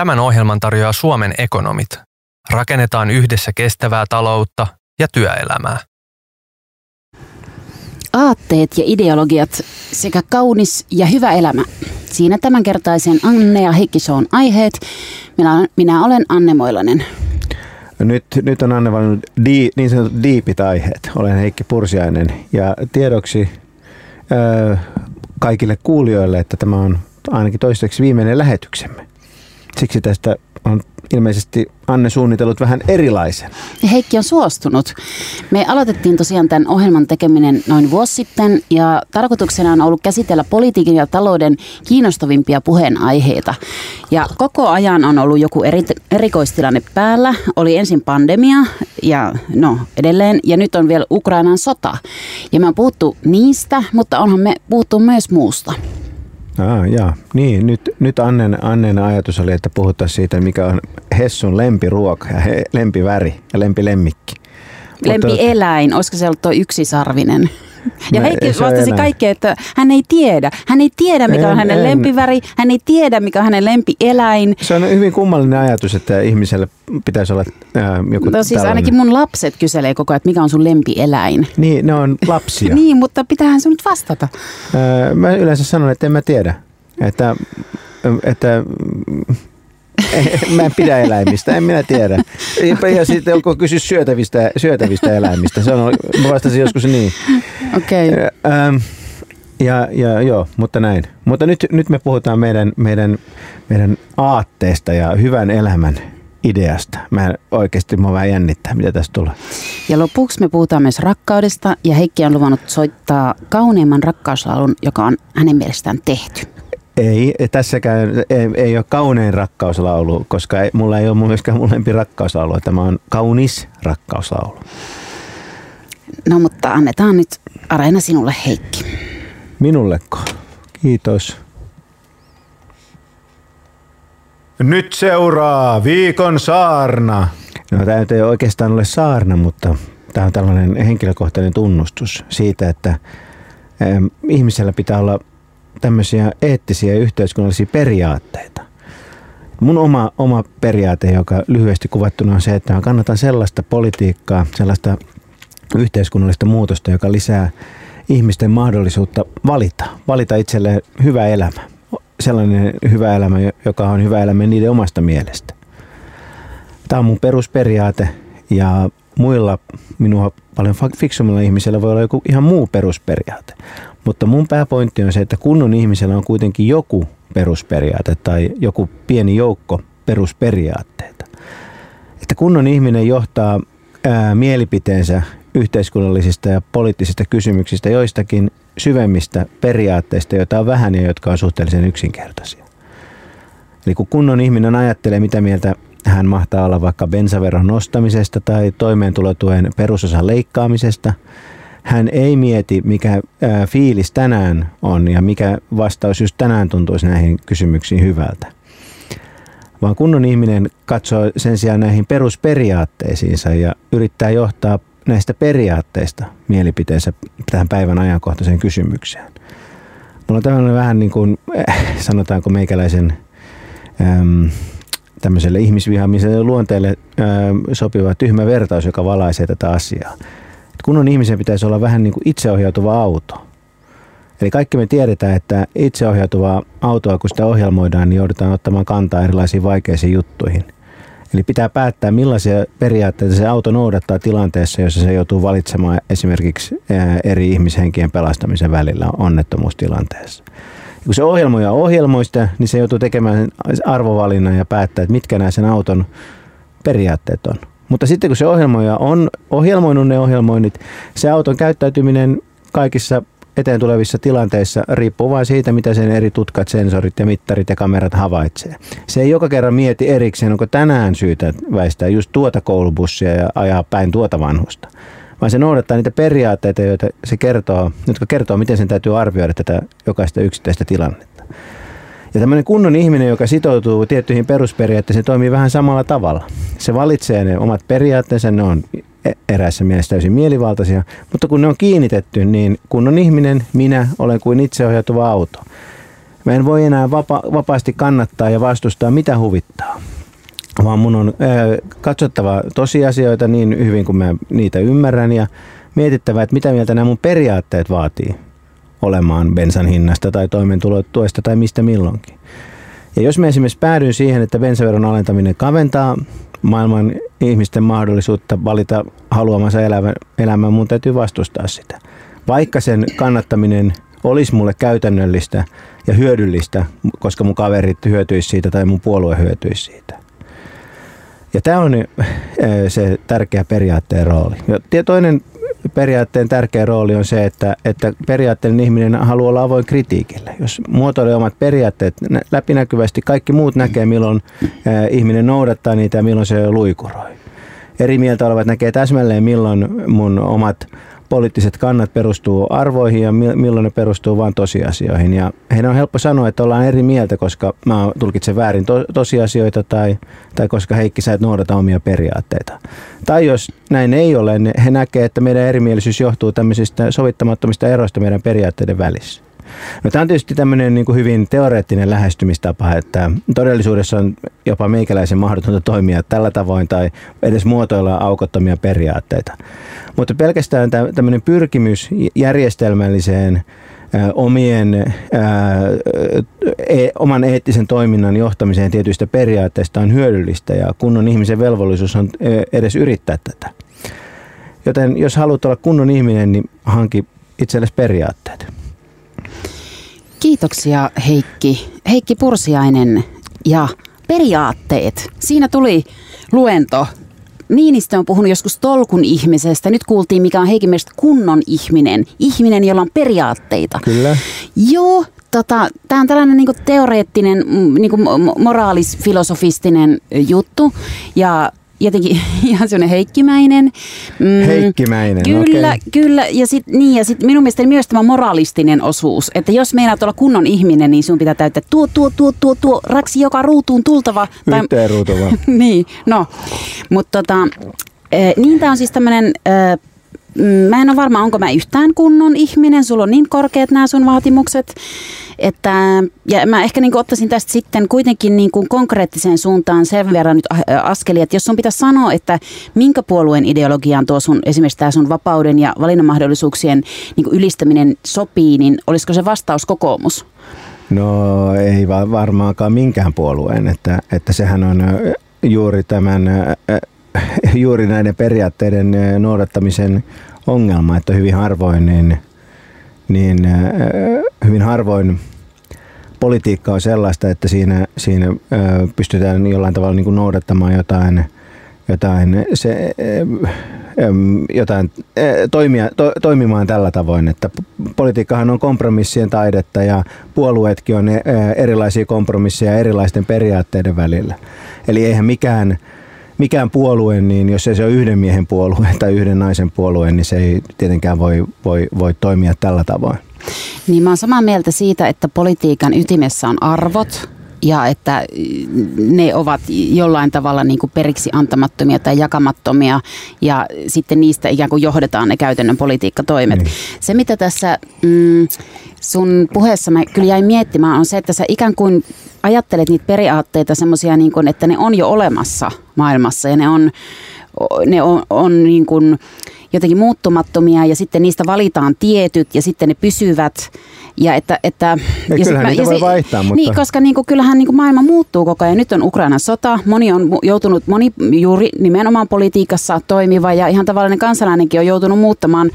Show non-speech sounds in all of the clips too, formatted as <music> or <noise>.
Tämän ohjelman tarjoaa Suomen ekonomit. Rakennetaan yhdessä kestävää taloutta ja työelämää. Aatteet ja ideologiat sekä kaunis ja hyvä elämä. Siinä tämänkertaisen Anne ja Heikki Soon aiheet. Minä, minä olen Anne Moilanen. Nyt, nyt on Anne valinnut di, niin sanotut diipit aiheet. Olen Heikki Pursiainen ja tiedoksi ö, kaikille kuulijoille, että tämä on ainakin toistaiseksi viimeinen lähetyksemme. Siksi tästä on ilmeisesti Anne suunnitellut vähän erilaisen. Heikki on suostunut. Me aloitettiin tosiaan tämän ohjelman tekeminen noin vuosi sitten ja tarkoituksena on ollut käsitellä politiikan ja talouden kiinnostavimpia puheenaiheita. Ja koko ajan on ollut joku eri, erikoistilanne päällä. Oli ensin pandemia ja no edelleen ja nyt on vielä Ukrainan sota. Ja me on puhuttu niistä, mutta onhan me puhuttu myös muusta. Ah, jaa. Niin, nyt, nyt Annen, Annen ajatus oli, että puhutaan siitä, mikä on Hessun lempiruoka ja he, lempiväri ja lempilemmikki. Lempieläin, olisiko se ollut tuo yksisarvinen? Ja Heikki vastasi kaikkea, että hän ei tiedä. Hän ei tiedä, mikä en, on hänen en. lempiväri. Hän ei tiedä, mikä on hänen lempieläin. Se on hyvin kummallinen ajatus, että ihmiselle pitäisi olla ää, joku No siis tällainen. ainakin mun lapset kyselee koko ajan, että mikä on sun lempieläin. Niin, ne on lapsia. <laughs> niin, mutta pitäähän sun nyt vastata. Ää, mä yleensä sanon, että en mä tiedä. Että, että <laughs> mä en pidä eläimistä, en minä tiedä. Ja sitten onko kysy syötävistä, syötävistä eläimistä. Se on, mä vastasin joskus niin. Okei. Okay. Ähm, ja, ja joo, mutta näin. Mutta nyt, nyt me puhutaan meidän, meidän, meidän aatteesta ja hyvän elämän ideasta. Mä oikeasti mua vähän jännittää, mitä tästä tulee. Ja lopuksi me puhutaan myös rakkaudesta ja Heikki on luvannut soittaa kauneimman rakkauslaulun, joka on hänen mielestään tehty. Ei, tässäkään ei, ei ole kaunein rakkauslaulu, koska ei, mulla ei ole myöskään mun lempi rakkauslaulu. Tämä on kaunis rakkauslaulu. No mutta annetaan nyt areena sinulle Heikki. Minulleko? Kiitos. Nyt seuraa viikon saarna. No tämä ei oikeastaan ole saarna, mutta tämä on tällainen henkilökohtainen tunnustus siitä, että ihmisellä pitää olla tämmöisiä eettisiä ja yhteiskunnallisia periaatteita. Mun oma, oma periaate, joka lyhyesti kuvattuna on se, että mä kannatan sellaista politiikkaa, sellaista yhteiskunnallista muutosta, joka lisää ihmisten mahdollisuutta valita, valita itselleen hyvä elämä. Sellainen hyvä elämä, joka on hyvä elämä niiden omasta mielestä. Tämä on mun perusperiaate ja muilla minua paljon fiksummilla ihmisillä voi olla joku ihan muu perusperiaate. Mutta mun pääpointti on se, että kunnon ihmisellä on kuitenkin joku perusperiaate tai joku pieni joukko perusperiaatteita. Että kunnon ihminen johtaa ää, mielipiteensä yhteiskunnallisista ja poliittisista kysymyksistä joistakin syvemmistä periaatteista, joita on vähän ja jotka on suhteellisen yksinkertaisia. Eli kun kunnon ihminen ajattelee, mitä mieltä hän mahtaa olla vaikka bensaveron nostamisesta tai toimeentulotuen perusosan leikkaamisesta – hän ei mieti, mikä ää, fiilis tänään on ja mikä vastaus just tänään tuntuisi näihin kysymyksiin hyvältä. Vaan kunnon ihminen katsoo sen sijaan näihin perusperiaatteisiinsa ja yrittää johtaa näistä periaatteista mielipiteensä tähän päivän ajankohtaiseen kysymykseen. Mulla on tämmöinen vähän niin kuin, <laughs> sanotaanko meikäläisen äm, tämmöiselle ihmisvihamiselle luonteelle äm, sopiva tyhmä vertaus, joka valaisee tätä asiaa kunnon ihmisen pitäisi olla vähän niin kuin itseohjautuva auto. Eli kaikki me tiedetään, että itseohjautuvaa autoa, kun sitä ohjelmoidaan, niin joudutaan ottamaan kantaa erilaisiin vaikeisiin juttuihin. Eli pitää päättää, millaisia periaatteita se auto noudattaa tilanteessa, jossa se joutuu valitsemaan esimerkiksi eri ihmishenkien pelastamisen välillä onnettomuustilanteessa. Ja kun se ohjelmoja ohjelmoista, niin se joutuu tekemään arvovalinnan ja päättää, että mitkä nämä sen auton periaatteet on. Mutta sitten kun se ohjelmoija on ohjelmoinut ne ohjelmoinnit, se auton käyttäytyminen kaikissa eteen tulevissa tilanteissa riippuu vain siitä, mitä sen eri tutkat, sensorit ja mittarit ja kamerat havaitsee. Se ei joka kerran mieti erikseen, onko tänään syytä väistää just tuota koulubussia ja ajaa päin tuota vanhusta. Vaan se noudattaa niitä periaatteita, joita se kertoo, jotka kertoo, miten sen täytyy arvioida tätä jokaista yksittäistä tilannetta. Ja tämmöinen kunnon ihminen, joka sitoutuu tiettyihin perusperiaatteisiin, toimii vähän samalla tavalla. Se valitsee ne omat periaatteensa, ne on e- eräissä mielessä täysin mielivaltaisia, mutta kun ne on kiinnitetty, niin kunnon ihminen, minä olen kuin itseohjautuva auto. Mä en voi enää vapa- vapaasti kannattaa ja vastustaa mitä huvittaa vaan mun on katsottava tosiasioita niin hyvin kuin mä niitä ymmärrän ja mietittävä, että mitä mieltä nämä mun periaatteet vaatii olemaan bensan hinnasta tai toimeentulotuesta tai mistä milloinkin. Ja jos mä esimerkiksi päädyin siihen, että bensaveron alentaminen kaventaa maailman ihmisten mahdollisuutta valita haluamansa elämä, elämä, mun täytyy vastustaa sitä. Vaikka sen kannattaminen olisi mulle käytännöllistä ja hyödyllistä, koska mun kaverit hyötyisi siitä tai mun puolue hyötyisi siitä. Ja tämä on se tärkeä periaatteen rooli. Ja toinen periaatteen tärkeä rooli on se, että, että periaatteellinen ihminen haluaa olla avoin kritiikille. Jos muotoilee omat periaatteet läpinäkyvästi, kaikki muut näkee, milloin ihminen noudattaa niitä ja milloin se luikuroi. Eri mieltä olevat näkee täsmälleen, milloin mun omat poliittiset kannat perustuu arvoihin ja milloin ne perustuu vain tosiasioihin. Ja heidän on helppo sanoa, että ollaan eri mieltä, koska mä tulkitsen väärin to- tosiasioita tai, tai koska Heikki sä et noudata omia periaatteita. Tai jos näin ei ole, niin he näkevät, että meidän erimielisyys johtuu tämmöisistä sovittamattomista eroista meidän periaatteiden välissä. No, tämä on tietysti tämmöinen niin kuin hyvin teoreettinen lähestymistapa, että todellisuudessa on jopa meikäläisen mahdotonta toimia tällä tavoin tai edes muotoilla aukottomia periaatteita. Mutta pelkästään tämmöinen pyrkimys järjestelmälliseen omien, e, oman eettisen toiminnan johtamiseen tietyistä periaatteista on hyödyllistä ja kunnon ihmisen velvollisuus on edes yrittää tätä. Joten jos haluat olla kunnon ihminen, niin hanki itsellesi periaatteet. Kiitoksia Heikki. Heikki Pursiainen ja periaatteet. Siinä tuli luento. Niinistö on puhunut joskus tolkun ihmisestä. Nyt kuultiin, mikä on Heikin mielestä kunnon ihminen. Ihminen, jolla on periaatteita. Kyllä. Joo, tota, tämä on tällainen niinku teoreettinen, niinku moraalis-filosofistinen juttu. Ja jotenkin <laughs> ihan sellainen heikkimäinen. Mm, heikkimäinen, Kyllä, okay. kyllä. Ja sitten niin, ja sit minun mielestäni myös tämä moralistinen osuus, että jos meinaat olla kunnon ihminen, niin sinun pitää täyttää tuo, tuo, tuo, tuo, tuo, raksi joka ruutuun tultava. Yhteen ruutuva. <laughs> niin, no. Mutta tota, niin tämä on siis tämmöinen mä en ole varma, onko mä yhtään kunnon ihminen. Sulla on niin korkeat nämä sun vaatimukset. Että, ja mä ehkä niin ottaisin tästä sitten kuitenkin niin kuin konkreettiseen suuntaan sen verran nyt askeli, että jos sun pitäisi sanoa, että minkä puolueen ideologiaan tuo sun, esimerkiksi tämä sun vapauden ja valinnanmahdollisuuksien niin kuin ylistäminen sopii, niin olisiko se vastaus kokoomus? No ei varmaankaan minkään puolueen, että, että sehän on juuri tämän juuri näiden periaatteiden noudattamisen ongelma, että hyvin harvoin, niin, niin hyvin harvoin politiikka on sellaista, että siinä, siinä pystytään jollain tavalla niin kuin noudattamaan jotain, jotain, se, jotain toimia, to, toimimaan tällä tavoin, että politiikkahan on kompromissien taidetta ja puolueetkin on erilaisia kompromisseja erilaisten periaatteiden välillä. Eli eihän mikään mikään puolue, niin jos ei se ole yhden miehen puolue tai yhden naisen puolue, niin se ei tietenkään voi, voi, voi toimia tällä tavoin. Niin mä oon samaa mieltä siitä, että politiikan ytimessä on arvot ja että ne ovat jollain tavalla niin kuin periksi antamattomia tai jakamattomia ja sitten niistä ikään kuin johdetaan ne käytännön politiikkatoimet. Niin. Se mitä tässä mm, sun puheessa mä kyllä jäin miettimään on se, että sä ikään kuin ajattelet niitä periaatteita semmoisia, niin kuin, että ne on jo olemassa maailmassa ja ne on, ne on, on niin kuin jotenkin muuttumattomia ja sitten niistä valitaan tietyt ja sitten ne pysyvät. Ja että, että, ja, ja kyllähän mä, niitä ja voi vaihtaa, mutta... Niin, koska niin kuin, kyllähän niin kuin maailma muuttuu koko ajan. Nyt on Ukrainan sota, moni on joutunut, moni juuri nimenomaan politiikassa toimiva ja ihan tavallinen kansalainenkin on joutunut muuttamaan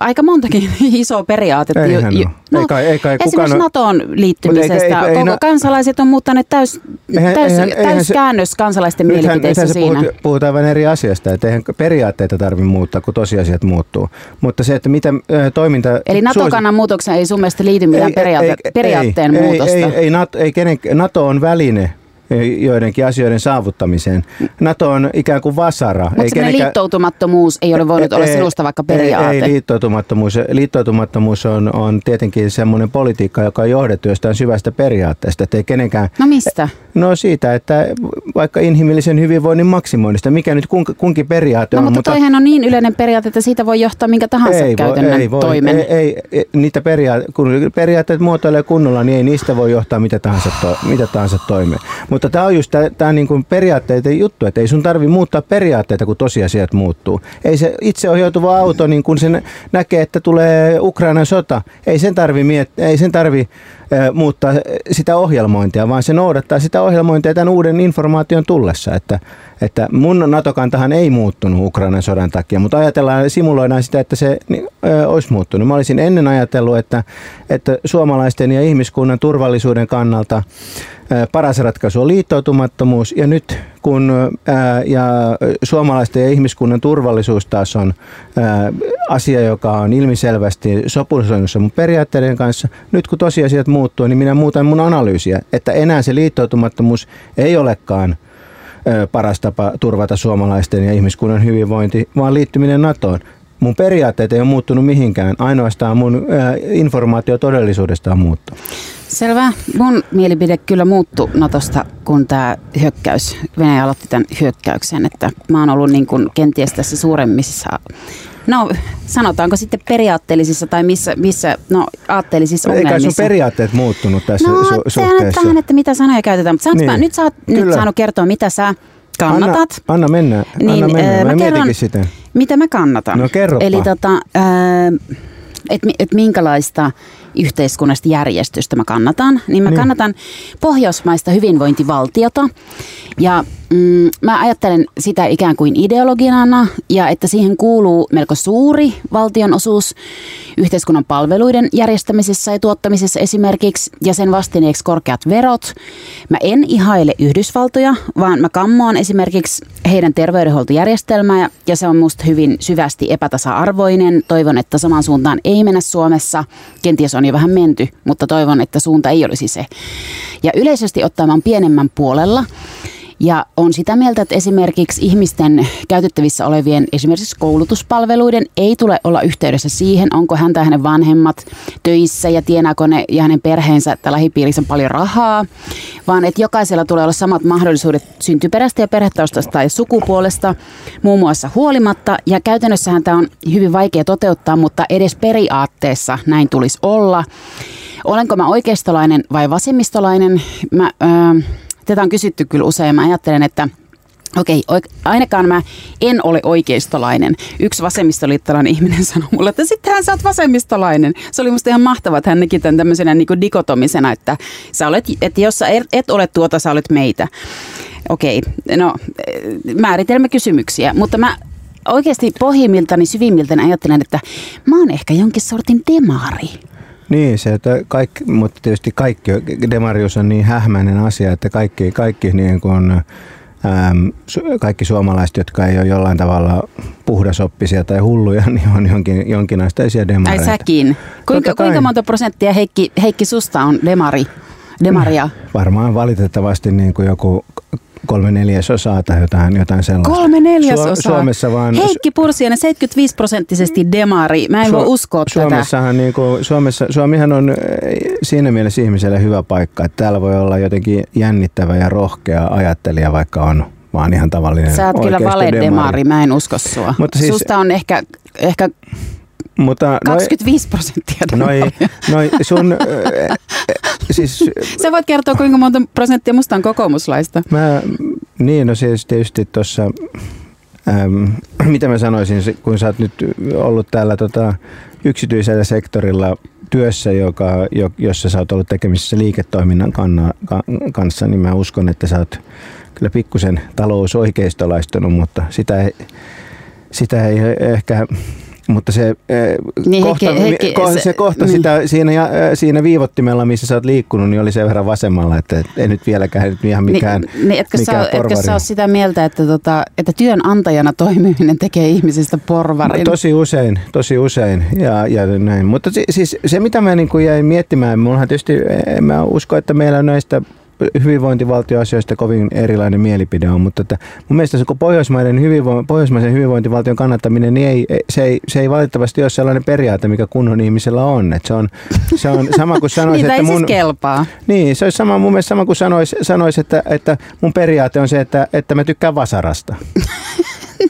aika montakin <laughs> isoa periaatetta. Eihän jo, no, ei kai, ei kai esimerkiksi kukaan... NATOon liittymisestä. Ei, ei, ei, Koko no, kansalaiset on muuttaneet täys, eihän, täys, eihän, täys se, käännös kansalaisten nythän, mielipiteissä nythän siinä. Puhut, puhutaan vain eri asiasta, että eihän periaatteita tarvitse muuttaa, kun tosiasiat muuttuu. Mutta se, että mitä äh, toiminta... Eli NATO-kannan suosi... muutoksen ei sun mielestä liity mitään periaate, ei, periaatteen ei, muutosta? Ei, ei, ei, NATO, ei kenen, NATO on väline joidenkin asioiden saavuttamiseen. NATO on ikään kuin vasara. Mutta ei kenenkään... liittoutumattomuus ei ole voinut ei, olla sinusta vaikka periaate. Ei, ei liittoutumattomuus. Liittoutumattomuus on, on tietenkin semmoinen politiikka, joka on johdettu jostain syvästä periaatteesta. Että ei kenenkään... No mistä? No siitä, että vaikka inhimillisen hyvinvoinnin maksimoinnista, mikä nyt kun, kunkin periaate no, on. Mutta, mutta toihan on niin yleinen periaate, että siitä voi johtaa minkä tahansa ei käytännön voi, ei voi, toimen. Ei, ei, ei, niitä periaate, kun periaatteet muotoilee kunnolla, niin ei niistä voi johtaa mitä tahansa, to, mitä tahansa toimeen. Mutta tämä on just tämä niin periaatteiden juttu, että ei sun tarvi muuttaa periaatteita, kun tosiasiat muuttuu. Ei se itseohjautuva auto, niin kun se näkee, että tulee Ukrainan sota, ei sen tarvi, miet, ei sen tarvi muuttaa sitä ohjelmointia, vaan se noudattaa sitä ohjelmointia tämän uuden informaation tullessa. Että, että mun NATO-kantahan ei muuttunut Ukrainan sodan takia, mutta ajatellaan, simuloidaan sitä, että se niin, ö, olisi muuttunut. Mä olisin ennen ajatellut, että, että suomalaisten ja ihmiskunnan turvallisuuden kannalta paras ratkaisu on liittoutumattomuus ja nyt kun ää, ja suomalaisten ja ihmiskunnan turvallisuus taas on ää, asia, joka on ilmiselvästi sopusoinnussa mun periaatteiden kanssa, nyt kun tosiasiat muuttuu, niin minä muutan mun analyysiä, että enää se liittoutumattomuus ei olekaan paras tapa turvata suomalaisten ja ihmiskunnan hyvinvointi, vaan liittyminen NATOon. Mun periaatteet ei ole muuttunut mihinkään, ainoastaan mun informaatio todellisuudesta on muuttunut. Selvä. Mun mielipide kyllä muuttui Natosta, kun tämä hyökkäys, Venäjä aloitti tämän hyökkäyksen. Että mä oon ollut niin kuin kenties tässä suuremmissa No sanotaanko sitten periaatteellisissa tai missä, missä no aatteellisissa ongelmissa. Eikä sun periaatteet muuttunut tässä no, su- suhteessa? No että mitä sanoja käytetään, mutta niin. mä, nyt sä oot nyt saanut kertoa, mitä sä kannatat. Anna, anna mennä, niin, anna mennä. Mä, mä kerron, sitä. Mitä mä kannatan. No kerropa. Eli tota, äh, että et minkälaista yhteiskunnasta järjestystä mä kannatan, niin mä niin. kannatan pohjoismaista hyvinvointivaltiota. Ja mm, mä ajattelen sitä ikään kuin ideologiana ja että siihen kuuluu melko suuri valtionosuus yhteiskunnan palveluiden järjestämisessä ja tuottamisessa esimerkiksi ja sen vastineeksi korkeat verot. Mä en ihaile Yhdysvaltoja, vaan mä kammoan esimerkiksi heidän terveydenhuoltojärjestelmää ja, se on musta hyvin syvästi epätasa-arvoinen. Toivon, että samaan suuntaan ei mennä Suomessa. Kenties on jo vähän menty, mutta toivon, että suunta ei olisi se. Ja yleisesti ottaen pienemmän puolella. Ja on sitä mieltä, että esimerkiksi ihmisten käytettävissä olevien esimerkiksi koulutuspalveluiden ei tule olla yhteydessä siihen, onko hän tai hänen vanhemmat töissä ja tienaako ne ja hänen perheensä tai lähipiirissä paljon rahaa, vaan että jokaisella tulee olla samat mahdollisuudet syntyperäistä ja perhetaustasta tai sukupuolesta muun muassa huolimatta. Ja käytännössähän tämä on hyvin vaikea toteuttaa, mutta edes periaatteessa näin tulisi olla. Olenko mä oikeistolainen vai vasemmistolainen? Mä, öö, Tätä on kysytty kyllä usein. Mä ajattelen, että Okei, ainakaan mä en ole oikeistolainen. Yksi vasemmistoliittolainen ihminen sanoi mulle, että sittenhän sä oot vasemmistolainen. Se oli musta ihan mahtavaa, että hän näki tämän tämmöisenä niin dikotomisena, että, sä olet, että jos sä et ole tuota, sä olet meitä. Okei, no määritelmä kysymyksiä, mutta mä oikeasti pohjimmiltani, syvimmiltäni ajattelen, että mä oon ehkä jonkin sortin demari. Niin, se, että kaikki, mutta tietysti kaikki, demarius on niin hähmäinen asia, että kaikki, kaikki, niin kuin, äm, kaikki suomalaiset, jotka ei ole jollain tavalla puhdasoppisia tai hulluja, <laughs> niin on jonkin, jonkinasteisia demareita. Tai säkin. Kuinka, kuinka monta prosenttia Heikki, Heikki susta on demari? Demaria? Varmaan valitettavasti niin kuin joku kolme neljäsosaa tai jotain, jotain sellaista. Kolme neljäsosaa? Su- Suomessa vaan... Heikki Pursiainen, 75 prosenttisesti demari. Mä en Su- voi uskoa Suomessahan tätä. Niin kuin, Suomessa, Suomihan on eh, siinä mielessä ihmiselle hyvä paikka, että täällä voi olla jotenkin jännittävä ja rohkea ajattelija, vaikka on vaan ihan tavallinen Sä oot kyllä demari, mä en usko sua. Mutta siis, Susta on ehkä, ehkä mutta 25 noi, prosenttia. Noi, noi sun, äh, <laughs> siis, Sä voit kertoa, kuinka monta prosenttia musta on kokoomuslaista. Mä, niin, no siis tietysti tuossa, ähm, mitä mä sanoisin, kun sä oot nyt ollut täällä tota, yksityisellä sektorilla työssä, joka, jossa sä oot ollut tekemisissä liiketoiminnan kanna, ka, kanssa, niin mä uskon, että sä oot kyllä pikkusen talousoikeistolaistunut, mutta sitä ei, sitä ei ehkä mutta se, eh, niin, kohta, Heikki, Heikki, ko, se, se kohta niin. sitä, siinä, eh, siinä viivottimella, missä sä oot liikkunut, niin oli sen verran vasemmalla, että ei nyt vieläkään nyt ihan mikään, niin, niin etkö mikään sä, etkö sä ole sitä mieltä, että, tota, että työnantajana toimiminen tekee ihmisistä porvarin? No, tosi usein, tosi usein ja, ja näin. Mutta siis se, mitä mä niin kuin jäin miettimään, mullahan tietysti, en mä usko, että meillä näistä hyvinvointivaltioasioista kovin erilainen mielipide on, mutta että mun mielestä se pohjoismaiden hyvinvo- pohjoismaisen hyvinvointivaltion kannattaminen, niin ei, se, ei, se ei valitettavasti ole sellainen periaate, mikä kunnon ihmisellä on. Että se, on se on sama kuin <laughs> sanoisi, että siis mun... Siis kelpaa. Niin, se olisi sama, mun mielestä sama kuin sanoisi, sanois, että, että mun periaate on se, että, että mä tykkään vasarasta. <laughs>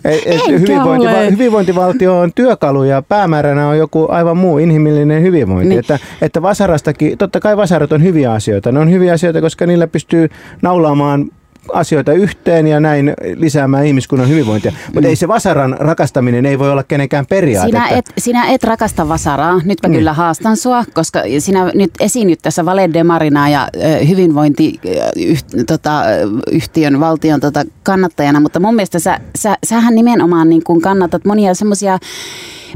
Et hyvinvointi, hyvinvointivaltio on työkalu ja päämääränä on joku aivan muu inhimillinen hyvinvointi. Niin. Että, että vasarastakin, totta kai vasarat on hyviä asioita. Ne on hyviä asioita, koska niillä pystyy naulaamaan asioita yhteen ja näin lisäämään ihmiskunnan hyvinvointia. Mutta mm. ei se vasaran rakastaminen ei voi olla kenenkään periaate. Sinä et, sinä et rakasta vasaraa. Nyt mä mm. kyllä haastan sua, koska sinä nyt esiinnyt tässä Valedemarina ja hyvinvointiyhtiön tota, yhtiön, valtion tota, kannattajana, mutta mun mielestä sä, sä, sähän nimenomaan niin kuin kannatat monia semmoisia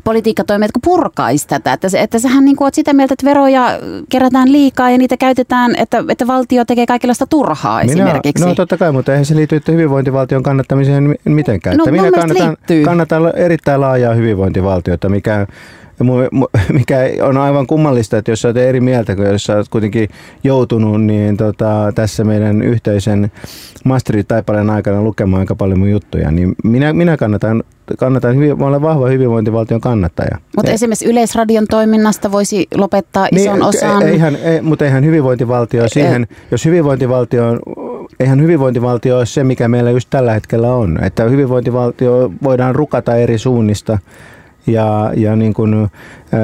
politiikkatoimet, kun purkaisi tätä. Että, että sähän niin kuin oot sitä mieltä, että veroja kerätään liikaa ja niitä käytetään, että, että valtio tekee kaikenlaista turhaa minä, esimerkiksi. No totta kai, mutta eihän se liity hyvinvointivaltion kannattamiseen mitenkään. No, minä kannatan, kannatan erittäin laajaa hyvinvointivaltiota, mikä <laughs> mikä on aivan kummallista, että jos olet eri mieltä, jos olet kuitenkin joutunut niin tota, tässä meidän yhteisen Maastricht-taipaleen aikana lukemaan aika paljon mun juttuja, niin minä, minä kannatan, kannatan hyvin, mä olen vahva hyvinvointivaltion kannattaja. Mutta esimerkiksi Yleisradion toiminnasta voisi lopettaa niin, ison osan. Eihän, ei, mutta eihän hyvinvointivaltio siihen, e- jos hyvinvointivaltio on eihän hyvinvointivaltio ole se, mikä meillä just tällä hetkellä on. Että hyvinvointivaltio voidaan rukata eri suunnista ja, ja niin kuin,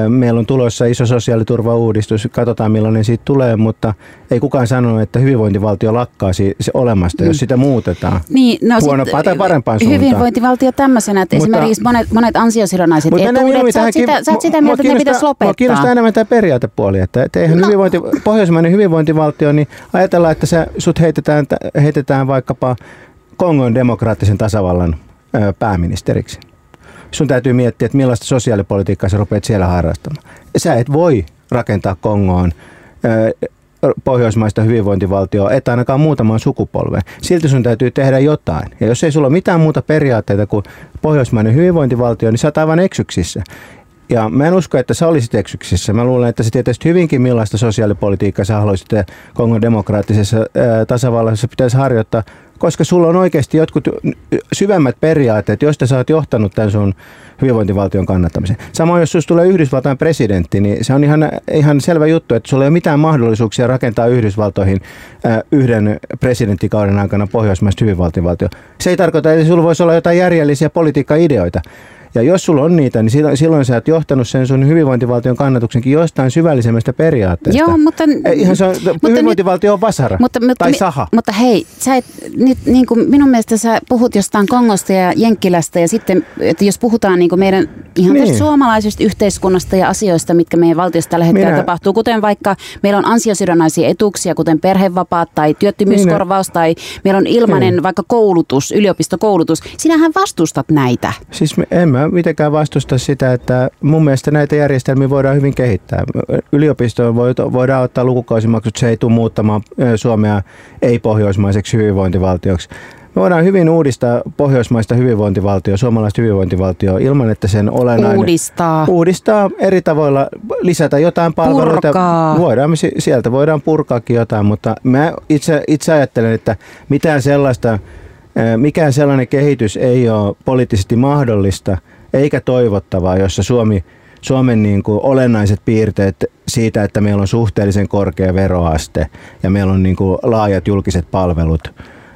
meillä on tulossa iso sosiaaliturvauudistus, katsotaan millainen siitä tulee, mutta ei kukaan sano, että hyvinvointivaltio lakkaasi se olemasta, jos mm. sitä muutetaan niin, no huonompaan tai parempaan suuntaan. Hyvinvointivaltio tämmöisenä, että mutta, esimerkiksi monet, monet ansiosidonnaiset etuudet, sä oot, sitä, sä oot sitä mieltä, että ne pitäisi lopettaa. Mua kiinnostaa enemmän tämä periaatepuoli, että, että eihän no. hyvinvointi, pohjoismainen hyvinvointivaltio, niin ajatellaan, että se, sut heitetään, heitetään vaikkapa Kongon demokraattisen tasavallan pääministeriksi sun täytyy miettiä, että millaista sosiaalipolitiikkaa sä rupeat siellä harrastamaan. Sä et voi rakentaa Kongoon pohjoismaista hyvinvointivaltioa, et ainakaan muutamaan sukupolven. Silti sun täytyy tehdä jotain. Ja jos ei sulla ole mitään muuta periaatteita kuin pohjoismainen hyvinvointivaltio, niin sä oot aivan eksyksissä. Ja mä en usko, että sä olisit eksyksissä. Mä luulen, että sä tietäisit hyvinkin, millaista sosiaalipolitiikkaa sä haluaisit Kongon demokraattisessa tasavallassa pitäisi harjoittaa, koska sulla on oikeasti jotkut syvemmät periaatteet, joista sä oot johtanut tämän sun hyvinvointivaltion kannattamisen. Samoin jos susta tulee Yhdysvaltain presidentti, niin se on ihan, ihan selvä juttu, että sulla ei ole mitään mahdollisuuksia rakentaa Yhdysvaltoihin yhden presidenttikauden aikana pohjoismaista hyvinvointivaltio. Se ei tarkoita, että sulla voisi olla jotain järjellisiä politiikkaideoita. Ja jos sulla on niitä, niin silloin, silloin sä oot johtanut sen sun hyvinvointivaltion kannatuksenkin jostain syvällisemmästä periaatteesta. Joo, mutta... Ihan se on, mutta hyvinvointivaltio on vasara mutta, mutta, tai saha. Mutta hei, sä et, nyt, niin kuin minun mielestä sä puhut jostain Kongosta ja Jenkkilästä ja sitten, että jos puhutaan niin kuin meidän ihan niin. suomalaisesta yhteiskunnasta ja asioista, mitkä meidän valtiossa tällä hetkellä Minä... tapahtuu, kuten vaikka meillä on ansiosidonnaisia etuuksia, kuten perhevapaat tai työttömyyskorvaus Minä... tai meillä on ilmainen niin. vaikka koulutus, yliopistokoulutus. Sinähän vastustat näitä. Siis en mä mitenkään vastusta sitä, että mun mielestä näitä järjestelmiä voidaan hyvin kehittää. Yliopistoon voidaan ottaa lukukausimaksut, se ei tule muuttamaan Suomea ei-pohjoismaiseksi hyvinvointivaltioksi. Me voidaan hyvin uudistaa pohjoismaista hyvinvointivaltioa, suomalaista hyvinvointivaltioa ilman, että sen olennainen... Uudistaa. Uudistaa eri tavoilla, lisätä jotain palveluita. Purkaa. Voidaan, sieltä voidaan purkaakin jotain, mutta mä itse, itse ajattelen, että mitään sellaista, mikään sellainen kehitys ei ole poliittisesti mahdollista – eikä toivottavaa, jossa Suomi, Suomen niin kuin olennaiset piirteet siitä, että meillä on suhteellisen korkea veroaste ja meillä on niin kuin laajat julkiset palvelut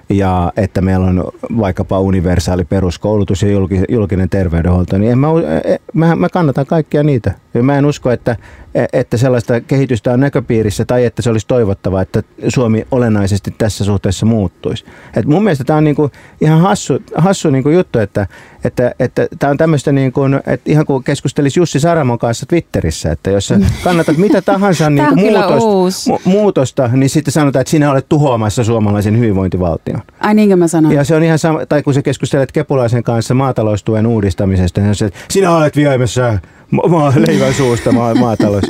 ja että meillä on vaikkapa universaali peruskoulutus ja julkinen terveydenhuolto, niin en mä, e, mä, mä kannatan kaikkia niitä. Mä en usko, että, e, että sellaista kehitystä on näköpiirissä tai että se olisi toivottavaa, että Suomi olennaisesti tässä suhteessa muuttuisi. Et mun mielestä tämä on niinku ihan hassu, hassu niinku juttu, että että, että tämä on tämmöistä niin kuin, että ihan kuin keskustelisi Jussi Saramon kanssa Twitterissä, että jos sä <laughs> kannatat mitä tahansa niin kuin muutosta, mu- muutosta, niin sitten sanotaan, että sinä olet tuhoamassa suomalaisen hyvinvointivaltion. Ai niinkö mä sanon? Ja se on ihan sama, tai kun sä keskustelet Kepulaisen kanssa maataloustuen uudistamisesta, niin se, että sinä olet viemässä maa, leivän suusta maa, maatalous.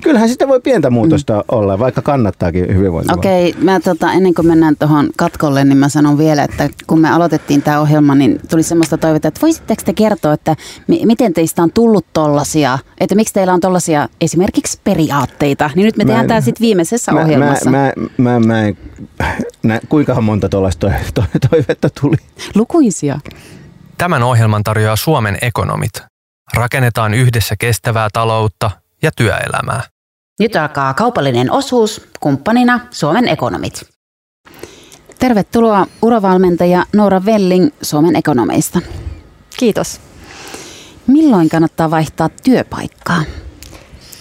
Kyllähän sitä voi pientä muutosta mm. olla, vaikka kannattaakin hyvinvointia. Okei, okay, mä tota, ennen kuin mennään tuohon katkolle, niin mä sanon vielä, että kun me aloitettiin tämä ohjelma, niin tuli semmoista toivota, että voisitteko te kertoa, että mi- miten teistä on tullut tollasia, että miksi teillä on tollasia esimerkiksi periaatteita, niin nyt me tehdään tämä sitten viimeisessä mä, ohjelmassa. Mä, mä, mä, mä en, nä, kuinka monta tuollaista toivetta tuli? Lukuisia. Tämän ohjelman tarjoaa Suomen ekonomit. Rakennetaan yhdessä kestävää taloutta ja työelämää. Nyt alkaa kaupallinen osuus, kumppanina Suomen ekonomit. Tervetuloa uravalmentaja Noora Velling Suomen ekonomeista. Kiitos. Milloin kannattaa vaihtaa työpaikkaa?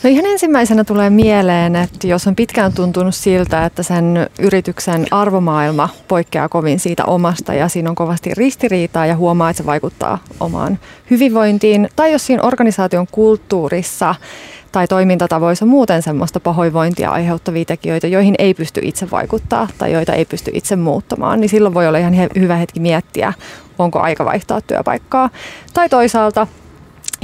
No ihan ensimmäisenä tulee mieleen, että jos on pitkään tuntunut siltä, että sen yrityksen arvomaailma poikkeaa kovin siitä omasta ja siinä on kovasti ristiriitaa ja huomaa, että se vaikuttaa omaan hyvinvointiin, tai jos siinä organisaation kulttuurissa tai toimintatavoissa muuten semmoista pahoinvointia aiheuttavia tekijöitä, joihin ei pysty itse vaikuttaa tai joita ei pysty itse muuttamaan, niin silloin voi olla ihan hyvä hetki miettiä, onko aika vaihtaa työpaikkaa. Tai toisaalta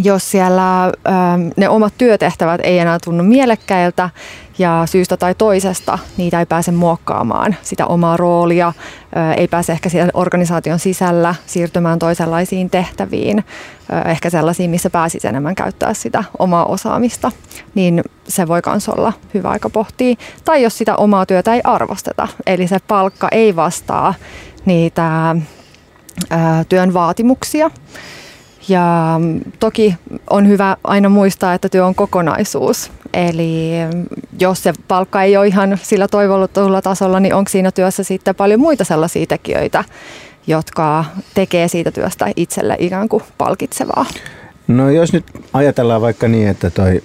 jos siellä ähm, ne omat työtehtävät ei enää tunnu mielekkäiltä ja syystä tai toisesta niitä ei pääse muokkaamaan sitä omaa roolia, äh, ei pääse ehkä siellä organisaation sisällä siirtymään toisenlaisiin tehtäviin, äh, ehkä sellaisiin, missä pääsisi enemmän käyttää sitä omaa osaamista, niin se voi myös olla hyvä aika pohtia. Tai jos sitä omaa työtä ei arvosteta, eli se palkka ei vastaa niitä äh, työn vaatimuksia, ja toki on hyvä aina muistaa, että työ on kokonaisuus. Eli jos se palkka ei ole ihan sillä toivotulla tasolla, niin onko siinä työssä sitten paljon muita sellaisia tekijöitä, jotka tekee siitä työstä itselle ikään kuin palkitsevaa? No jos nyt ajatellaan vaikka niin, että toi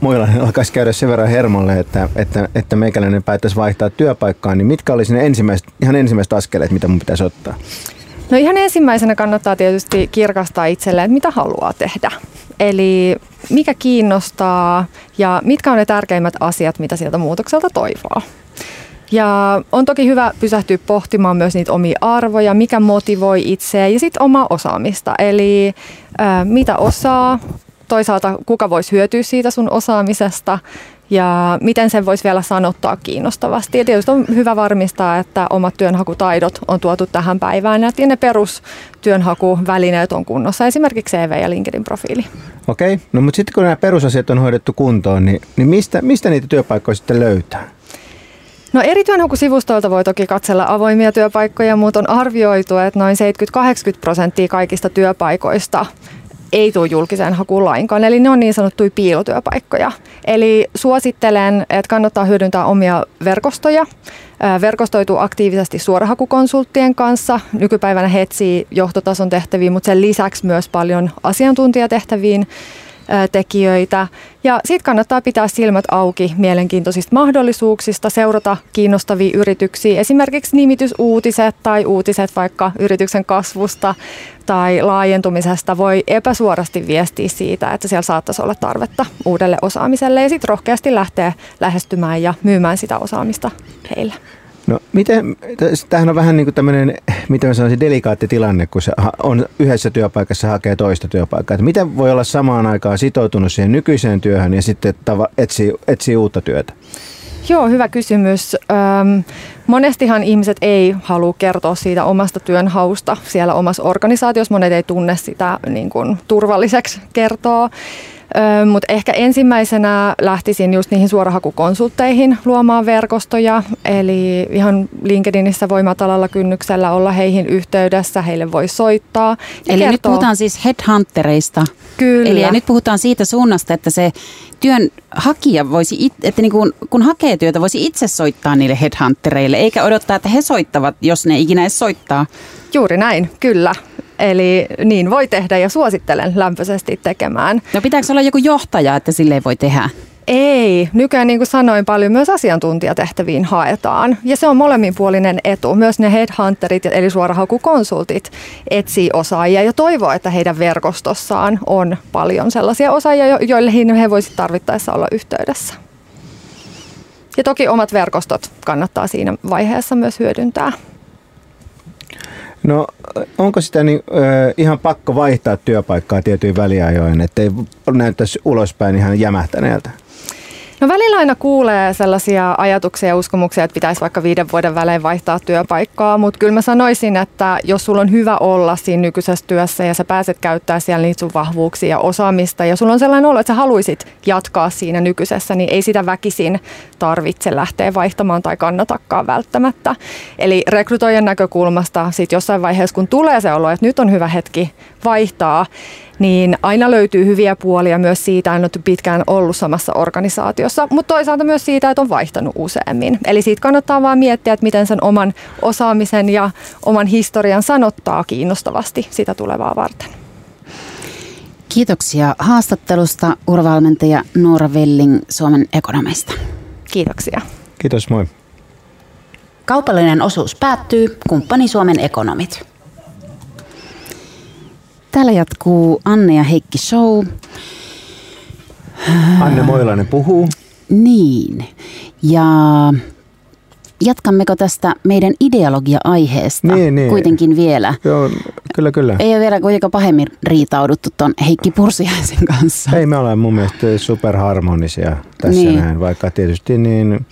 Moilainen alkaisi käydä sen verran hermolle, että, että, että meikäläinen päättäisi vaihtaa työpaikkaa, niin mitkä olisi ne ensimmäiset, ihan ensimmäiset askeleet, mitä mun pitäisi ottaa? No ihan ensimmäisenä kannattaa tietysti kirkastaa itselleen, että mitä haluaa tehdä. Eli mikä kiinnostaa ja mitkä on ne tärkeimmät asiat, mitä sieltä muutokselta toivoo. Ja on toki hyvä pysähtyä pohtimaan myös niitä omia arvoja, mikä motivoi itseä ja sitten omaa osaamista. Eli mitä osaa, toisaalta kuka voisi hyötyä siitä sun osaamisesta ja miten sen voisi vielä sanottaa kiinnostavasti. Ja tietysti on hyvä varmistaa, että omat työnhakutaidot on tuotu tähän päivään ja ne perustyönhakuvälineet on kunnossa, esimerkiksi CV ja LinkedIn-profiili. Okei, no mutta sitten kun nämä perusasiat on hoidettu kuntoon, niin, niin mistä, mistä niitä työpaikkoja sitten löytää? No eri työnhakusivustoilta voi toki katsella avoimia työpaikkoja, mutta on arvioitu, että noin 70-80 prosenttia kaikista työpaikoista ei tule julkiseen hakuun lainkaan. Eli ne on niin sanottuja piilotyöpaikkoja. Eli suosittelen, että kannattaa hyödyntää omia verkostoja. Verkostoituu aktiivisesti suorahakukonsulttien kanssa. Nykypäivänä he johtotason tehtäviin, mutta sen lisäksi myös paljon asiantuntijatehtäviin tekijöitä. Ja sitten kannattaa pitää silmät auki mielenkiintoisista mahdollisuuksista, seurata kiinnostavia yrityksiä, esimerkiksi nimitysuutiset tai uutiset vaikka yrityksen kasvusta tai laajentumisesta voi epäsuorasti viestiä siitä, että siellä saattaisi olla tarvetta uudelle osaamiselle ja sitten rohkeasti lähteä lähestymään ja myymään sitä osaamista heille. No miten, tämähän on vähän niin kuin tämmöinen, miten mä sanoisin, delikaatti tilanne, kun se on yhdessä työpaikassa hakee toista työpaikkaa. Että miten voi olla samaan aikaan sitoutunut siihen nykyiseen työhön ja sitten tava, etsii, etsii uutta työtä? Joo, hyvä kysymys. Öm, monestihan ihmiset ei halua kertoa siitä omasta työnhausta siellä omassa organisaatiossa. Monet ei tunne sitä niin kuin, turvalliseksi kertoa. Mutta ehkä ensimmäisenä lähtisin just niihin suorahakukonsultteihin luomaan verkostoja. Eli ihan LinkedInissä voi matalalla kynnyksellä olla heihin yhteydessä, heille voi soittaa. Eli kertoo. nyt puhutaan siis headhuntereista. Kyllä. Eli nyt puhutaan siitä suunnasta, että se työnhakija voisi, it, että niin kun, kun hakee työtä, voisi itse soittaa niille headhuntereille, eikä odottaa, että he soittavat, jos ne ikinä edes soittaa. Juuri näin, kyllä. Eli niin voi tehdä ja suosittelen lämpöisesti tekemään. No pitääkö olla joku johtaja, että sille voi tehdä? Ei. Nykyään niin kuin sanoin paljon myös asiantuntijatehtäviin haetaan. Ja se on molemminpuolinen etu. Myös ne headhunterit eli suorahakukonsultit etsii osaajia ja toivoo, että heidän verkostossaan on paljon sellaisia osaajia, joille he voisivat tarvittaessa olla yhteydessä. Ja toki omat verkostot kannattaa siinä vaiheessa myös hyödyntää. No onko sitä niin, ö, ihan pakko vaihtaa työpaikkaa tietyin väliajoin, ettei näyttäisi ulospäin ihan jämähtäneeltä? No välillä aina kuulee sellaisia ajatuksia ja uskomuksia, että pitäisi vaikka viiden vuoden välein vaihtaa työpaikkaa, mutta kyllä mä sanoisin, että jos sulla on hyvä olla siinä nykyisessä työssä ja sä pääset käyttää siellä niitä sun vahvuuksia ja osaamista ja sulla on sellainen olo, että sä haluaisit jatkaa siinä nykyisessä, niin ei sitä väkisin tarvitse lähteä vaihtamaan tai kannatakaan välttämättä. Eli rekrytoijan näkökulmasta sitten jossain vaiheessa, kun tulee se olo, että nyt on hyvä hetki vaihtaa, niin aina löytyy hyviä puolia myös siitä, että on pitkään ollut samassa organisaatiossa, mutta toisaalta myös siitä, että on vaihtanut useammin. Eli siitä kannattaa vaan miettiä, että miten sen oman osaamisen ja oman historian sanottaa kiinnostavasti sitä tulevaa varten. Kiitoksia haastattelusta urvalmentaja Noora Velling Suomen ekonomista. Kiitoksia. Kiitos, moi. Kaupallinen osuus päättyy. Kumppani Suomen ekonomit. Täällä jatkuu Anne ja Heikki Show. Anne Moilainen puhuu. Niin. Ja jatkammeko tästä meidän ideologia-aiheesta Niin, niin. kuitenkin vielä? Joo, kyllä, kyllä. Ei ole vielä kuitenkaan pahemmin riitauduttu tuon Heikki Pursiaisen kanssa. Ei me ollaan mun mielestä superharmonisia tässä Niin. näin, vaikka tietysti niin...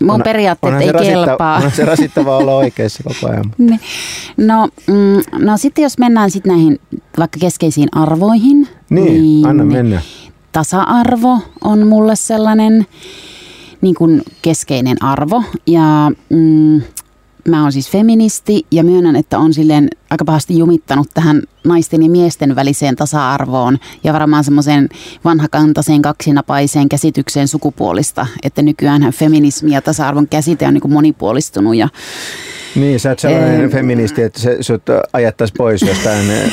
Mun on- periaatteet ei rasitta- kelpaa. Onhan se rasittavaa olla <laughs> oikeassa koko ajan. Niin. No, mm, no sitten jos mennään sitten näihin vaikka keskeisiin arvoihin. Niin, anna mennä. Tasa-arvo on mulle sellainen niin kuin keskeinen arvo. Ja mm, mä oon siis feministi ja myönnän, että on silleen aika pahasti jumittanut tähän naisten ja miesten väliseen tasa-arvoon ja varmaan semmoiseen vanhakantaiseen kaksinapaiseen käsitykseen sukupuolista, että nykyään feminismi ja tasa-arvon käsite on niin kuin monipuolistunut ja Niin, sä oot sellainen Em. feministi, että se sut ajattaisi pois jostain eh,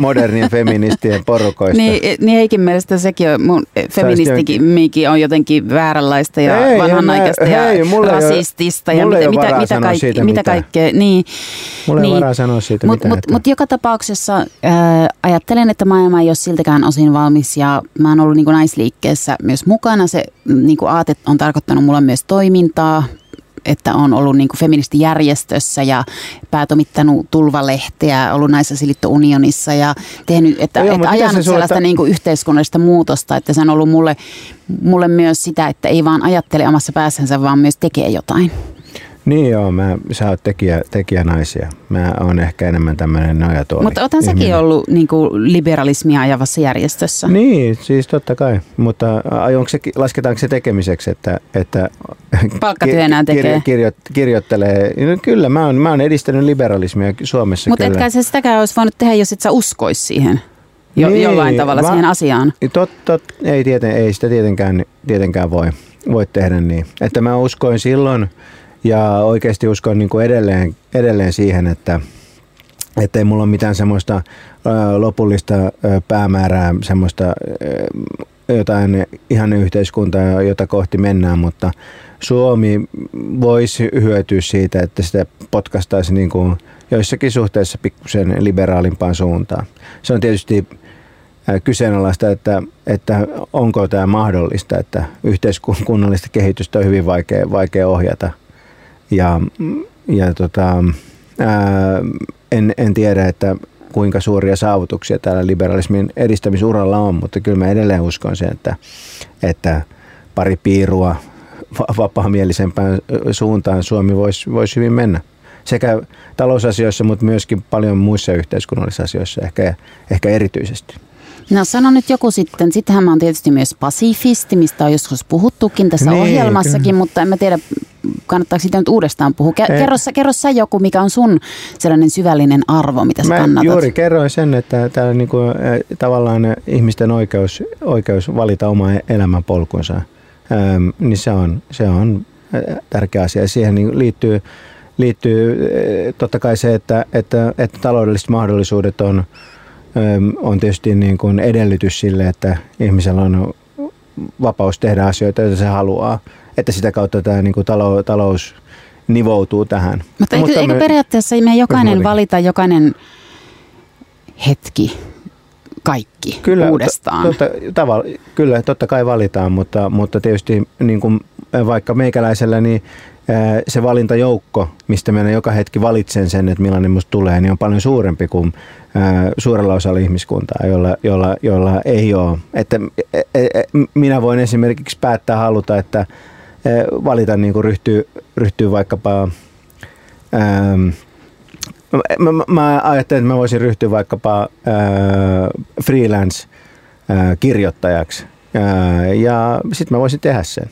modernien feministien porukoista. Niin, niin Heikin mielestä sekin on, mun feministikin on jotenkin vääränlaista ja Ei, vanhanaikaista en mä- ja hei, ole- rasistista ja mitä, mitä, mitä, kaikki, mitä mitään. kaikkea. Niin, Mulla ei niin. varaa sanoa siitä Mutta mitään. mut, että- mut joka tapauksessa ää, ajattelen, että maailma ei ole siltäkään osin valmis ja mä oon ollut niin kuin naisliikkeessä myös mukana. Se niin kuin aate on tarkoittanut mulle myös toimintaa, että on ollut niin feministijärjestössä ja päätomittanut tulvalehteä, ollut Naisasialiitto Unionissa ja tehnyt, että, Joo, että mutta se ajanut sulle sellaista ta- niin kuin yhteiskunnallista muutosta, että se on ollut mulle, mulle myös sitä, että ei vaan ajattele omassa päässänsä, vaan myös tekee jotain. Niin joo, mä, sä oot tekijä, tekijänaisia. Mä oon ehkä enemmän tämmöinen nojatuoli. Mutta otan säkin ihminen. ollut niin kuin liberalismia ajavassa järjestössä. Niin, siis totta kai. Mutta onko se, lasketaanko se tekemiseksi, että, että <laughs> Palkkatyö enää tekee. kirjo, kirjoittelee? No, kyllä, mä oon, mä oon edistänyt liberalismia Suomessa Mutta etkä sä sitäkään olisi voinut tehdä, jos et sä uskoisi siihen jo, Niin, jollain tavalla va- siihen asiaan. Tot, tot, ei, tieten, ei sitä tietenkään, tietenkään voi, voi tehdä niin. Että mä uskoin silloin ja oikeasti uskon niin kuin edelleen, edelleen siihen, että että ei mulla ole mitään semmoista lopullista päämäärää, semmoista jotain ihan yhteiskuntaa, jota kohti mennään, mutta Suomi voisi hyötyä siitä, että sitä potkastaisi niin kuin joissakin suhteissa pikkusen liberaalimpaan suuntaan. Se on tietysti kyseenalaista, että, että onko tämä mahdollista, että yhteiskunnallista kehitystä on hyvin vaikea, vaikea ohjata. Ja, ja tota, ää, en, en tiedä, että kuinka suuria saavutuksia täällä liberalismin edistämisuralla on, mutta kyllä mä edelleen uskon sen, että, että pari piirua va- vapaamielisempään suuntaan Suomi voisi vois hyvin mennä. Sekä talousasioissa, mutta myöskin paljon muissa yhteiskunnallisissa asioissa, ehkä, ehkä erityisesti. No sano nyt joku sitten, sittenhän mä oon tietysti myös pasifisti, mistä on joskus puhuttukin tässä Niin, ohjelmassakin, kyllä. mutta en mä tiedä, kannattaako siitä nyt uudestaan puhua. Kerro, sä, kerro sä joku, mikä on sun sellainen syvällinen arvo, mitä sä Mä kannatat. juuri kerroin sen, että täällä niinku, tavallaan ihmisten oikeus, oikeus valita oma elämänpolkunsa, ähm, niin se on, se on tärkeä asia. Siihen niin liittyy, liittyy totta kai se, että, että, että taloudelliset mahdollisuudet on, on tietysti niin kuin edellytys sille, että ihmisellä on vapaus tehdä asioita, joita se haluaa. Että sitä kautta tämä niin kuin talou, talous nivoutuu tähän. Mutta eikö, eikö me- periaatteessa me jokainen valita jokainen hetki, kaikki Kyllä, uudestaan? To, totta, tavalla, kyllä, totta kai valitaan, mutta, mutta tietysti niin kuin vaikka meikäläisellä, niin se valintajoukko, mistä minä joka hetki valitsen sen, että millainen musta tulee, niin on paljon suurempi kuin suurella osalla ihmiskuntaa, jolla, jolla, jolla ei ole. Että, minä voin esimerkiksi päättää haluta, että valita niin kuin ryhtyy, ryhtyy vaikkapa Mä, mä, mä ajattelin, että mä voisin ryhtyä vaikkapa äh, freelance-kirjoittajaksi äh, ja sitten mä voisin tehdä sen.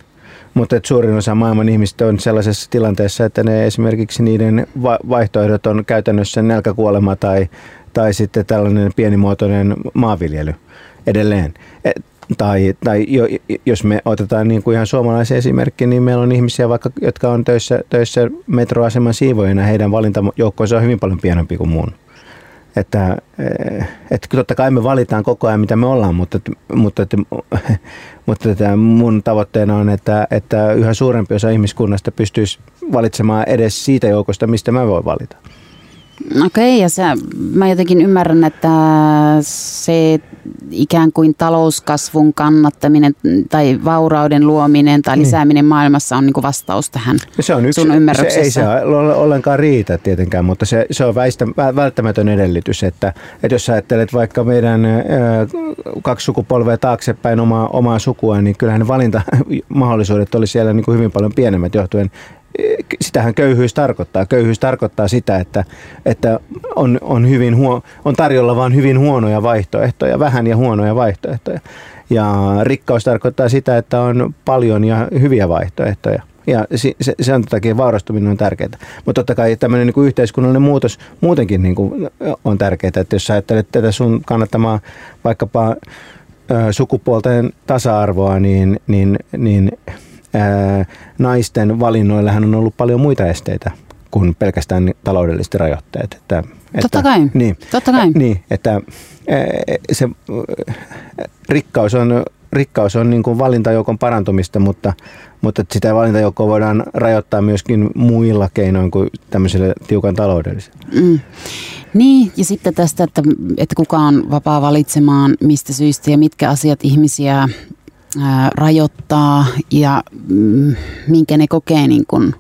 Mutta suurin osa maailman ihmistä on sellaisessa tilanteessa, että ne esimerkiksi niiden va- vaihtoehdot on käytännössä nälkäkuolema tai, tai sitten tällainen pienimuotoinen maanviljely edelleen. Et, tai, tai jo, jos me otetaan niin kuin ihan suomalaisen esimerkki, niin meillä on ihmisiä vaikka, jotka on töissä, töissä metroaseman siivoina, heidän valintajoukkoonsa on hyvin paljon pienempi kuin mun. Että, eh, että totta kai me valitaan koko ajan, mitä me ollaan, mutta, mutta, että, <laughs> mutta että mun tavoitteena on, että, että yhä suurempi osa ihmiskunnasta pystyisi valitsemaan edes siitä joukosta, mistä mä voin valita. Okei, ja se, mä jotenkin ymmärrän, että se ikään kuin talouskasvun kannattaminen tai vaurauden luominen tai niin. lisääminen niin. maailmassa on niin kuin vastaus tähän se on yksi, sun ymmärryksessä. Se ei se ollenkaan riitä tietenkään, mutta se, se on väistä, välttämätön edellytys, että, että jos ajattelet vaikka meidän ö, kaksi sukupolvea taaksepäin omaa, omaa sukua, niin kyllähän ne valintamahdollisuudet <laughs> oli siellä niin kuin hyvin paljon pienemmät johtuen sitähän köyhyys tarkoittaa. Köyhyys tarkoittaa sitä, että, että on, on, hyvin huo, on tarjolla vain hyvin huonoja vaihtoehtoja, vähän ja huonoja vaihtoehtoja. Ja rikkaus tarkoittaa sitä, että on paljon ja hyviä vaihtoehtoja. Ja se, se, se on takia vaurastuminen on tärkeää. Mutta totta kai tämmöinen niin kuin yhteiskunnallinen muutos muutenkin niin kuin on tärkeää. Että jos ajattelet tätä sun kannattamaa vaikkapa ö, sukupuolten tasa-arvoa, niin, niin, niin naisten valinnoillahan on ollut paljon muita esteitä kuin pelkästään taloudelliset rajoitteet. Että, että, Totta kai. Niin, Totta kai. Niin, että se rikkaus on, rikkaus on niin kuin valintajoukon parantumista, mutta, mutta sitä valintajoukkoa voidaan rajoittaa myöskin muilla keinoin kuin tämmöisellä tiukan taloudellisella. Mm. Niin, ja sitten tästä, että, että kuka on vapaa valitsemaan mistä syistä ja mitkä asiat ihmisiä rajoittaa ja mm, minkä ne kokee niin kuin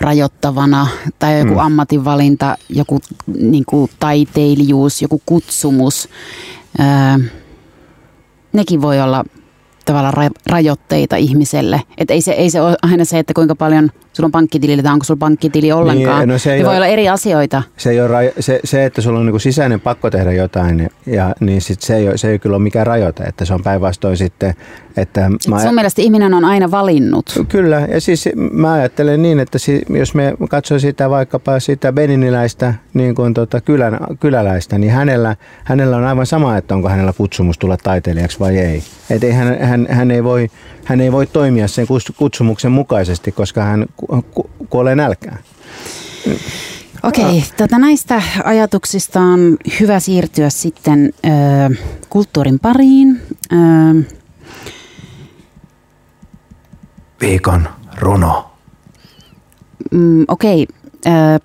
rajoittavana tai joku mm. ammatinvalinta, joku niin kuin taiteilijuus, joku kutsumus. nekin voi olla tavallaan rajoitteita ihmiselle. Et ei, se, ei se ole aina se, että kuinka paljon sulla on pankkitilillä tai onko sulla pankkitili ollenkaan. Niin, no se ei ne ole, voi olla eri asioita. Se, ei ole, se, se että sulla on niinku sisäinen pakko tehdä jotain, ja, niin sit se, ei, se ei kyllä ole mikään rajoite. Että se on päinvastoin sitten, että... Mä, sun mielestä ihminen on aina valinnut. Kyllä, ja siis mä ajattelen niin, että si, jos me katsoo sitä vaikkapa sitä beniniläistä niin kuin tota kylän, kyläläistä, niin hänellä, hänellä on aivan sama, että onko hänellä kutsumus tulla taiteilijaksi vai ei. Et ei hän, hän, hän, ei voi, hän ei voi toimia sen kutsumuksen mukaisesti, koska hän ku, kuolee nälkään. Okei, okay, tota näistä ajatuksista on hyvä siirtyä sitten ö, kulttuurin pariin. Ö, Viikon runo. Mm, Okei, okay,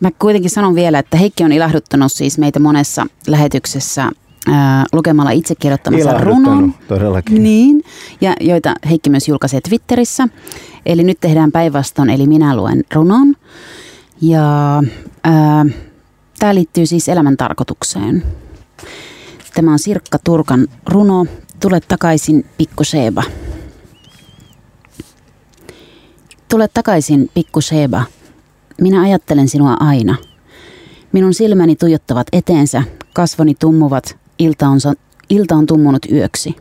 mä kuitenkin sanon vielä, että Heikki on ilahduttanut siis meitä monessa lähetyksessä lukemalla itse kirjoittamansa runon. todellakin. Niin, ja joita Heikki myös julkaisee Twitterissä. Eli nyt tehdään päinvastoin, eli minä luen runon. Ja tämä liittyy siis elämän tarkoitukseen. Tämä on Sirkka Turkan runo. Tule takaisin, pikku Sheba. Tule takaisin, pikku Sheba. Minä ajattelen sinua aina. Minun silmäni tuijottavat eteensä, kasvoni tummuvat, ilta on, ilta on tummunut yöksi.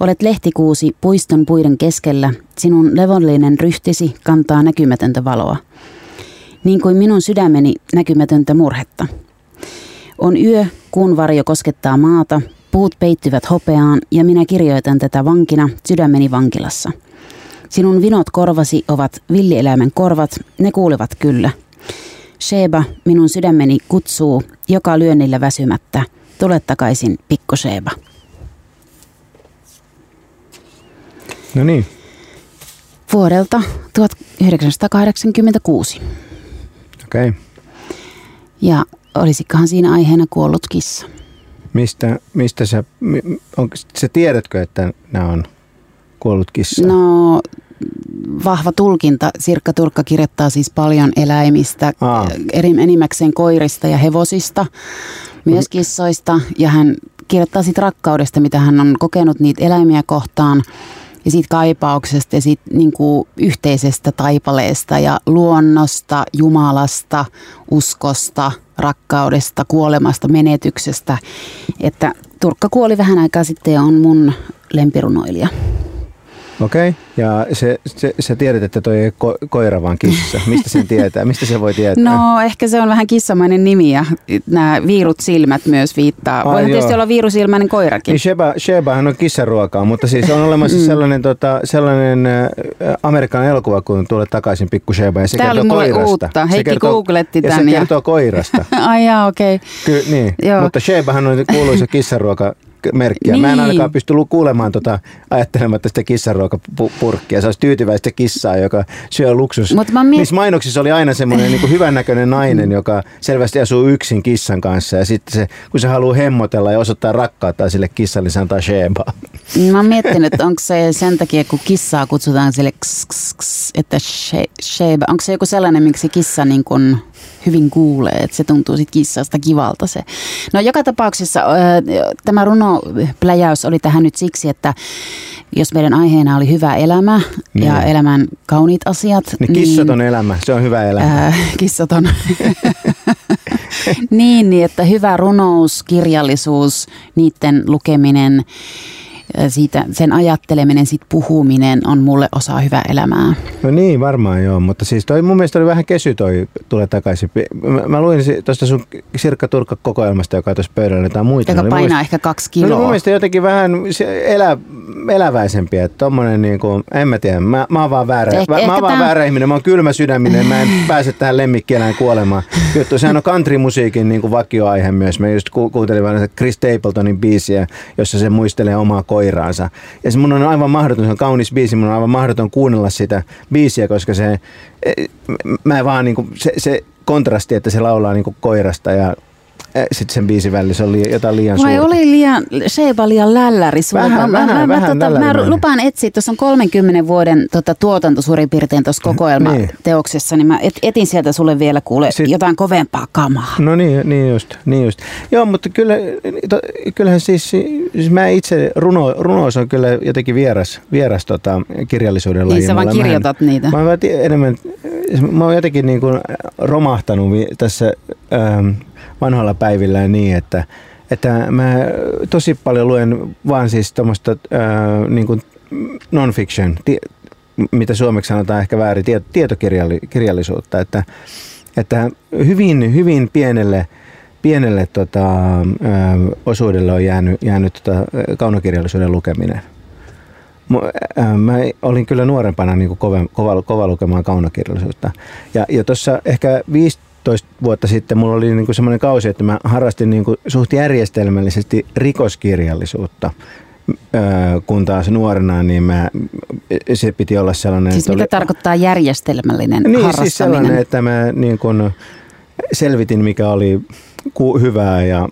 Olet lehtikuusi puiston puiden keskellä, sinun levollinen ryhtisi kantaa näkymätöntä valoa. Niin kuin minun sydämeni näkymätöntä murhetta. On yö, kuun varjo koskettaa maata, puut peittyvät hopeaan ja minä kirjoitan tätä vankina sydämeni vankilassa. Sinun vinot korvasi ovat villieläimen korvat, ne kuulevat kyllä. Sheba, minun sydämeni kutsuu, joka lyönnillä väsymättä. Tule takaisin, pikku Sheba. No niin. Vuodelta 1986. Okei. Okay. Ja olisikohan siinä aiheena kuollut kissa? Mistä, mistä sä, on, sä tiedätkö, että nämä on kuollut kissa? No vahva tulkinta. Sirkka Turkka kirjoittaa siis paljon eläimistä, Aa. eri, enimmäkseen koirista ja hevosista, myös kissoista. Ja hän kirjoittaa siitä rakkaudesta, mitä hän on kokenut niitä eläimiä kohtaan ja siitä kaipauksesta ja siitä niin kuin yhteisestä taipaleesta ja luonnosta, Jumalasta, uskosta, rakkaudesta, kuolemasta, menetyksestä. Että Turkka kuoli vähän aikaa sitten ja on mun lempirunoilija. Okei, okay. ja se, se, sä tiedät, että toi ei ko- koira vaan kissa. <laughs> Mistä sen tietää? Mistä se voi tietää? No ehkä se on vähän kissamainen nimi ja nämä viirut silmät myös viittaa. Joo. tietysti olla viirusilmäinen koirakin. Niin Sheba, Shebahan on kissaruokaa, mutta siis on olemassa Mm. sellainen, tota, sellainen äh, Amerikan elokuva, kun tulee takaisin pikku Sheba ja se Tää kertoo koirasta. uutta. Se Heikki kertoo, googletti ja tän se ja- kertoo koirasta. <laughs> Ai jaa, okei. Okay. Ky, niin. Joo. Mutta Shebahan on kuuluisa <laughs> kissaruoka merkkiä. Mä en Niin. ainakaan pysty kuulemaan tota, ajattelematta sitä kissaruokapurkkia. Se olisi tyytyväistä kissaa, joka syö luksus. Mut mä miet- Niissä mainoksissa oli aina semmoinen niin hyvännäköinen nainen, joka selvästi asuu yksin kissan kanssa. Ja sitten se, kun se haluaa hemmotella ja osoittaa rakkautta sille kissalle, se antaa Shebaa. Mä oon miettinyt, että onko se sen takia, kun kissaa kutsutaan sille ks, ks, ks, että she, sheba. Onko se joku sellainen, miksi kissa niin kun hyvin kuulee, että se tuntuu sit kissasta kivalta se. No joka tapauksessa tämä runopläjäys oli tähän nyt siksi, että jos meidän aiheena oli hyvä elämä ja Niin. elämän kauniit asiat. Niin kissaton elämä, se on hyvä elämä. Ää, kissaton. <laughs> niin, niin, että hyvä runous, kirjallisuus, niiden lukeminen, siitä, sen ajatteleminen, sit puhuminen on mulle osa hyvää elämää. No niin, varmaan joo, mutta siis toi mun mielestä oli vähän kesy toi tulee takaisin. Mä, mä luin tuosta sun Sirkka Turkka kokoelmasta, joka on tuossa pöydällä jotain muita. Joka mun painaa ehkä kaksi No, ne kiloa. mun mielestä jotenkin vähän elä, eläväisempiä, että tommonen niinku, en mä tiedä, mä, mä oon vaan väärä, Ehkä- mä, mä oon vaan tää- väärä ihminen, mä oon kylmä sydäminen, mä en <laughs> pääse tähän lemmikkieläin kuolemaan. Juttu, sehän on countrymusiikin niinku vakioaihe myös, mä just ku, kuuntelin vaan Chris Stapletonin biisiä, jossa se muistelee omaa koiraansa. Ja se mun on aivan mahdoton, se on kaunis biisi, mun on aivan mahdoton kuunnella sitä biisiä, koska se, eh, mä vaan niinku, se, se kontrasti, että se laulaa niinku koirasta ja sitten sen biisin välissä se on liian, jotain liian Vai suurta. oli liian, Sheba liian lälläri? Vähän, mä, vähän, mä, mä, vähän tota, mä lupaan etsiä, tuossa on 30 vuoden tota, tuotanto suurin piirtein tuossa kokoelmateoksessa, niin mä et, etin sieltä sulle vielä kuule Sit- jotain kovempaa kamaa. No niin, niin just, niin just. Joo, mutta kyllä, to, kyllähän siis, siis mä itse, runo, runous on kyllä jotenkin vieras, vieras tota, kirjallisuuden laji. Niin sä vaan Mulle- mä en- kirjoitat niitä. Mä oon enemmän, mä oon jotenkin niin kuin romahtanut tässä ähm, vanhoilla päivillä niin, että, että mä tosi paljon luen vaan siis tuommoista äh, niin kuin non-fiction, ti- mitä suomeksi sanotaan ehkä väärin, tie- tietokirjallisuutta, että, että hyvin, hyvin pienelle, pienelle tota, osuudelle on jäänyt, jäänyt tota, kaunokirjallisuuden lukeminen. Mä olin kyllä nuorempana niin kova, kova, kova lukemaan kaunokirjallisuutta. Ja, ja tuossa ehkä 15 vuotta sitten mulla oli niin semmoinen kausi, että mä harrastin niin suht järjestelmällisesti rikoskirjallisuutta. Kun taas nuorena, niin mä, se piti olla sellainen... Siis mitä oli- tarkoittaa järjestelmällinen niin, harrastaminen? siis sellainen, että mä niin kun selvitin, mikä oli ku- hyvää ja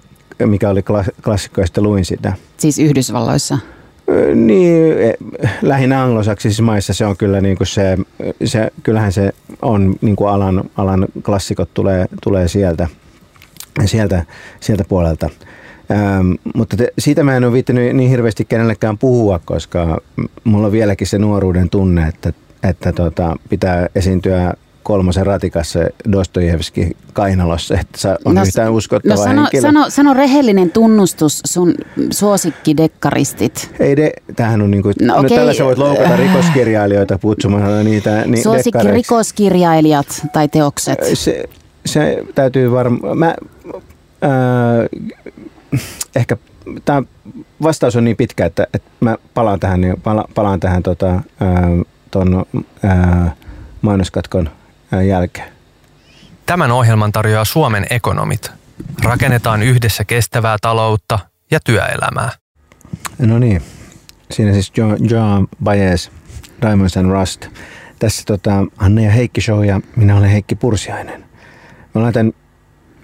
mikä oli klas- klassikko, ja luin sitä. Siis Yhdysvalloissa. Niin, e, lähinnä anglosaksisissa maissa se on kyllä niin kuin se, se, kyllähän se on niin kuin alan, alan klassikot tulee, tulee sieltä, sieltä, sieltä puolelta. Ähm, mutta te, siitä mä en ole viittänyt niin hirveästi kenellekään puhua, koska mulla on vieläkin se nuoruuden tunne, että, että tota, pitää esiintyä kolmosen ratikassa Dostojevski kainalossa, että se on No yhtään uskottava No sano, henkilö. sano, sano rehellinen tunnustus sun suosikkidekkaristit. Ei de, tämähän on niinku, No no, okei. no tällä sä voit loukata rikoskirjailijoita kutsumalla niitä niin Suosikki dekkareiksi. rikoskirjailijat tai teokset. Se, se täytyy varmaan, mä, ää, ehkä tämä vastaus on niin pitkä, että, että mä palaan tähän, niin pala, palaan tähän tota, ää, ton, ää, mainoskatkon jälkeen. Tämän ohjelman tarjoaa Suomen ekonomit. Rakennetaan yhdessä kestävää taloutta ja työelämää. No niin, siinä siis John, John Baez, Diamonds and Rust. Tässä tota, Anne ja Heikki Show ja minä olen Heikki Pursiainen. Ollaan tämän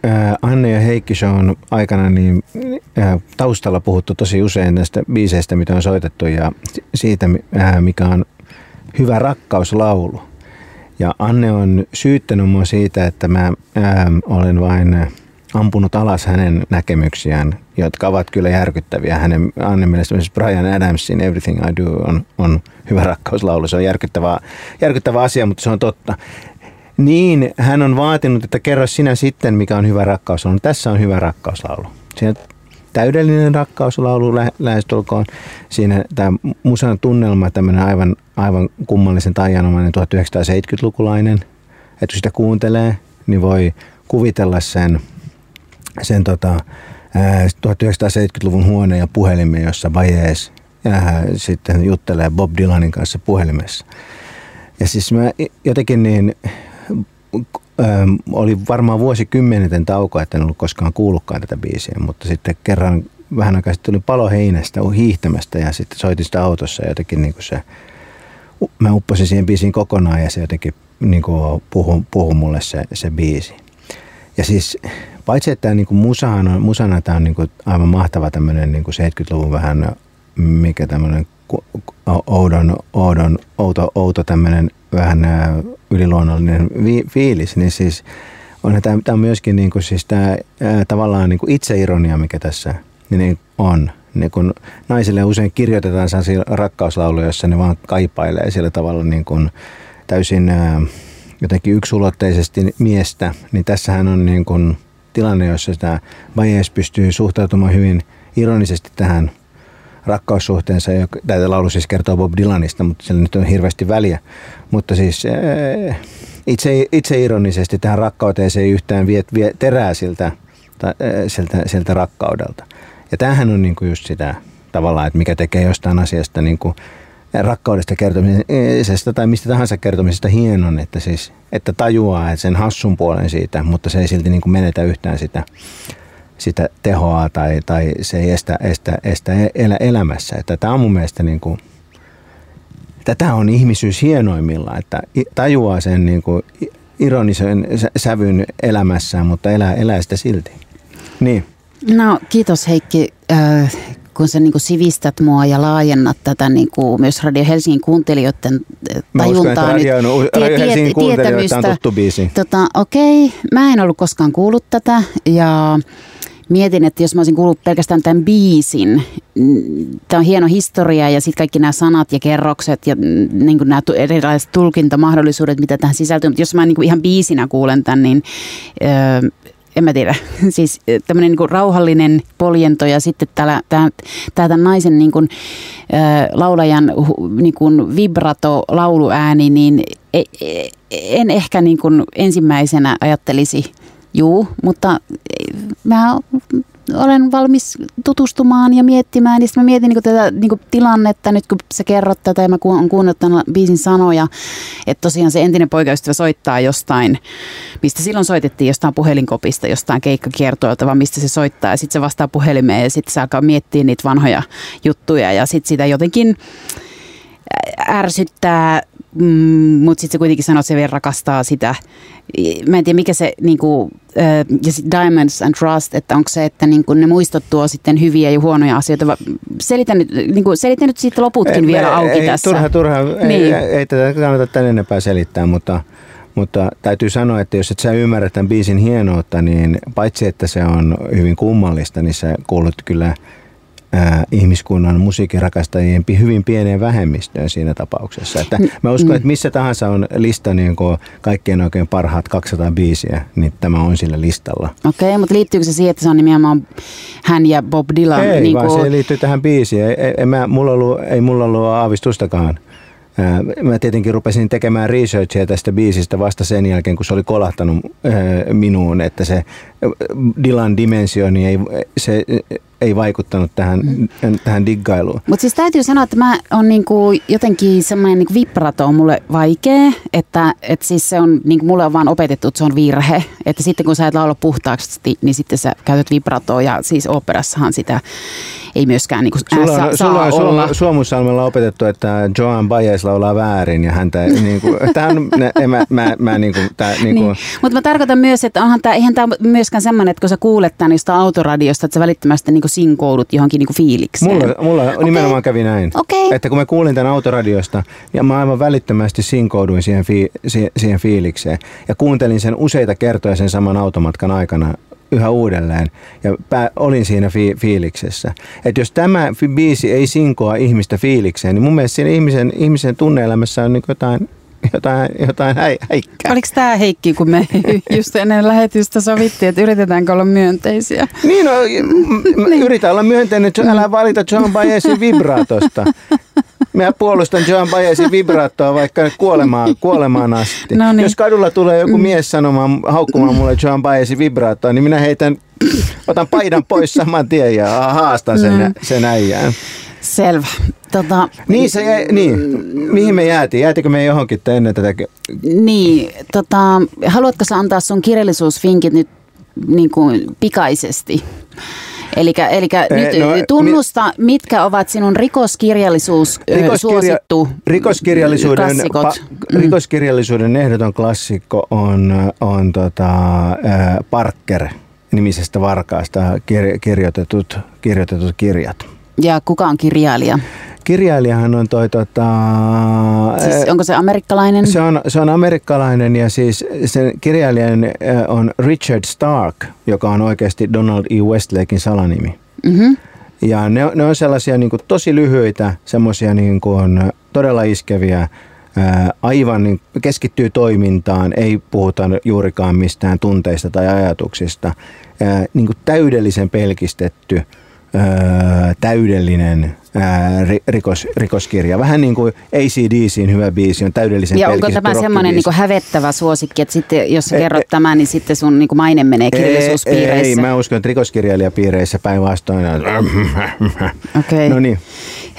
ää, Anne ja Heikki Shown aikana niin, ää, taustalla puhuttu tosi usein näistä biiseistä, mitä on soitettu ja si- siitä, ää, mikä on hyvä rakkauslaulu. Ja Anne on syyttänyt mua siitä, että mä ää, olen vain ampunut alas hänen näkemyksiään, jotka ovat kyllä järkyttäviä. Hänen Anne mielestä myös Brian Adamsin Everything I Do on, on hyvä rakkauslaulu. Se on järkyttävä, järkyttävä asia, mutta se on totta. Niin, hän on vaatinut, että kerro sinä sitten, mikä on hyvä rakkauslaulu. Tässä on hyvä rakkauslaulu. Siinä täydellinen rakkauslaulu lä- lähestulkoon. Siinä tämä musan tunnelma, tämmöinen aivan, aivan kummallisen taianomainen 1970-lukulainen. Että kun sitä kuuntelee, niin voi kuvitella sen, sen tota, 1970-luvun huoneen ja puhelimen, jossa Baez sitten juttelee Bob Dylanin kanssa puhelimessa. Ja siis mä jotenkin niin oli varmaan vuosikymmenten tauko, että en ollut koskaan kuullutkaan tätä biisiä, mutta sitten kerran vähän aikaa sitten tuli palo heinästä hiihtämästä ja sitten soitin sitä autossa ja jotenkin niin kuin se, mä upposin siihen biisiin kokonaan ja se jotenkin niin kuin puhui, puhui mulle se, se biisi. Ja siis paitsi, että tämä niin kuin musahan musana tämä on niin kuin aivan mahtava tämmöinen niin kuin 70-luvun vähän, mikä tämmöinen oudon, oudon, outo, outo tämmöinen vähän yliluonnollinen vi, fiilis, niin siis on tämä, tämä on myöskin niin kuin siis tämä, ää, tavallaan niin kuin itseironia, mikä tässä niin on. Niin kun naisille usein kirjoitetaan sellaisia rakkauslauluja, joissa ne vaan kaipailee sillä tavalla niin kuin täysin ää, jotenkin yksulotteisesti miestä, niin tässähän on niin kuin tilanne, jossa tämä Baez pystyy suhtautumaan hyvin ironisesti tähän rakkaussuhteensa. Tätä laulu siis kertoo Bob Dylanista, mutta sillä nyt on hirveästi väliä. Mutta siis eh, itse, itse ironisesti tähän rakkauteen se ei yhtään vie, vie terää siltä, ta, eh, siltä, siltä rakkaudelta. Ja tämähän on niinku just sitä tavallaan, että mikä tekee jostain asiasta niinku rakkaudesta kertomisesta tai mistä tahansa kertomisesta hienon, että, siis, että tajuaa että sen hassun puolen siitä, mutta se ei silti niin kuin menetä yhtään sitä, sitä tehoa tai, tai se ei estä, estä, estä elä, elämässä. Että tämä on mun mielestä niin kuin, tätä on ihmisyys hienoimmilla, että tajuaa sen niin kuin ironisen sävyn elämässään, mutta elää, elää sitä silti. Niin. No kiitos Heikki. Äh, kun sä niin kuin sivistät mua ja laajennat tätä niin kuin myös Radio Helsingin kuuntelijoiden tajuntaa nyt. Radio, Radio Helsingin kuuntelijoita on tuttu biisi. Tota, okei, okay. mä en ollut koskaan kuullut tätä ja mietin, että jos mä olisin kuullut pelkästään tämän biisin, tämä on hieno historia ja sitten kaikki nämä sanat ja kerrokset ja niin nämä erilaiset tulkintamahdollisuudet, mitä tähän sisältyy. Mutta jos mä niin ihan biisinä kuulen tämän, niin en mä tiedä, <laughs> siis tämmöinen niin rauhallinen poljento ja sitten täällä, tää, tää tämän naisen niin kuin, laulajan niin kuin vibrato lauluääni, niin e, e, en ehkä niin kuin ensimmäisenä ajattelisi juu, mutta mä olen valmis tutustumaan ja miettimään. Ja mä mietin niin tätä niin tilannetta, nyt kun sä kerrot tätä ja mä oon kuunnellut tämän biisin sanoja, että tosiaan se entinen poikaystävä soittaa jostain, mistä silloin soitettiin jostain puhelinkopista, jostain keikkakiertoilta, vaan mistä se soittaa. Ja sitten se vastaa puhelimeen ja sitten se alkaa miettiä niitä vanhoja juttuja ja sitten sitä jotenkin ärsyttää, mm, mutta sitten se kuitenkin sanoo, että se vielä rakastaa sitä. Mä en tiedä, mikä se, niin kuin, ja sit Diamonds and Trust, että onko se, että niin kuin ne muistot tuo sitten hyviä ja huonoja asioita. Selitän nyt, niin kuin, selitän nyt siitä loputkin ei, vielä auki ei, tässä. Turha, turha. Niin. Ei, ei tätä kannata tämän enempää selittää, mutta, mutta täytyy sanoa, että jos et sä ymmärrä tämän biisin hienoutta, niin paitsi että se on hyvin kummallista, niin sä kuulut kyllä – ää, ihmiskunnan musiikkirakastajien hyvin pieneen vähemmistöön siinä tapauksessa. Että mä uskon, mm. että missä tahansa on lista niin kaikkien oikein parhaat 200 biisiä, niin tämä on sillä listalla. Okei, okay, mutta liittyykö se siihen, että se on nimenomaan hän ja Bob Dylan? Ei, niin vaan kuin... se liittyy tähän biisiin. Ei, ei, mä, mulla ollut, ei mulla ollut aavistustakaan. Mä tietenkin rupesin tekemään researchia tästä biisistä vasta sen jälkeen, kun se oli kolahtanut minuun, että se Dylan dimensioni ei, se ei vaikuttanut tähän, mm. tähän diggailuun. Mutta siis täytyy sanoa, että mä on niinku jotenkin semmoinen niinku vibrato on mulle vaikea, että et siis se on, niinku mulle on vaan opetettu, että se on virhe. Että sitten kun sä et laula puhtaaksi, niin sitten sä käytät vibratoa ja siis operassahan sitä ei myöskään niinku sulla on, saa sulla on, olla. Suomussalmella opetettu, että Joan Baez laulaa väärin ja häntä niinku, <laughs> ne, mä, mä, mä niinku, tää, niinku. Niin. Mutta mä tarkoitan myös, että onhan tää, eihän tämä myöskään semmoinen, että kun sä kuulet tämän autoradiosta, että sä välittömästi niinku niin sinkoudut johonkin niin fiilikseen. Mulla, mulla okay. nimenomaan kävi näin. Okay. Että kun mä kuulin tämän autoradiosta, ja mä aivan välittömästi sinkouduin siihen, fi, siihen fiilikseen. Ja kuuntelin sen useita kertoja sen saman automatkan aikana yhä uudelleen ja pää, olin siinä fi, fiiliksessä. Että jos tämä biisi ei sinkoa ihmistä fiilikseen, niin mun mielestä siinä ihmisen, ihmisen tunneelämässä on niin jotain jotain, jotain hä, häikkää. Oliko tämä Heikki, kun me <laughs> just ennen lähetystä sovittiin, että yritetäänkö olla myönteisiä? Niin, no, niin. yritän olla myönteinen, että älä valita John Baezin <laughs> vibraatosta. Mä puolustan Joan Baezin vibraattoa vaikka kuolemaan, kuolemaan asti. No niin. Jos kadulla tulee joku mm. mies sanomaan, haukkumaan mulle Joan Baezin vibraattoa, niin minä heitän, otan paidan pois saman tien ja haastan sen, mm. sen äijään. Selvä. Tota, niin, se jäi, niin, mihin me jäätiin? Jäätikö me johonkin ennen tätä? Niin, tota, haluatko sä antaa sun kirjallisuusfinkit nyt niin kuin pikaisesti? Eli nyt no, tunnusta, mi- mitkä ovat sinun rikoskirjallisuus Rikoskirja- suosittu rikoskirjallisuuden, pa, mm. rikoskirjallisuuden ehdoton klassikko on, on tota, Parker nimisestä varkaasta kir- kirjoitetut, kirjoitetut kirjat. Ja kuka on kirjailija? Kirjailijahan on toi tota... Siis onko se amerikkalainen? Se on, se on amerikkalainen ja siis sen kirjailijan on Richard Stark, joka on oikeasti Donald E. Westlakein salanimi. Mm-hmm. Ja ne, ne on sellaisia niin kuin, tosi lyhyitä, semmoisia niin kuin, todella iskeviä, aivan niin, keskittyy toimintaan, ei puhuta juurikaan mistään tunteista tai ajatuksista. Niin kuin täydellisen pelkistetty täydellinen rikos, rikoskirja. Vähän niin kuin ACDCin hyvä biisi on täydellisen Ja onko tämä semmoinen niin hävettävä suosikki, että sitten, jos sä kerrot e, tämän, niin sitten sun niin kuin maine menee kirjallisuuspiireissä? Ei, ei, mä uskon, että rikoskirjailijapiireissä päinvastoin. Okei. Okay. No niin.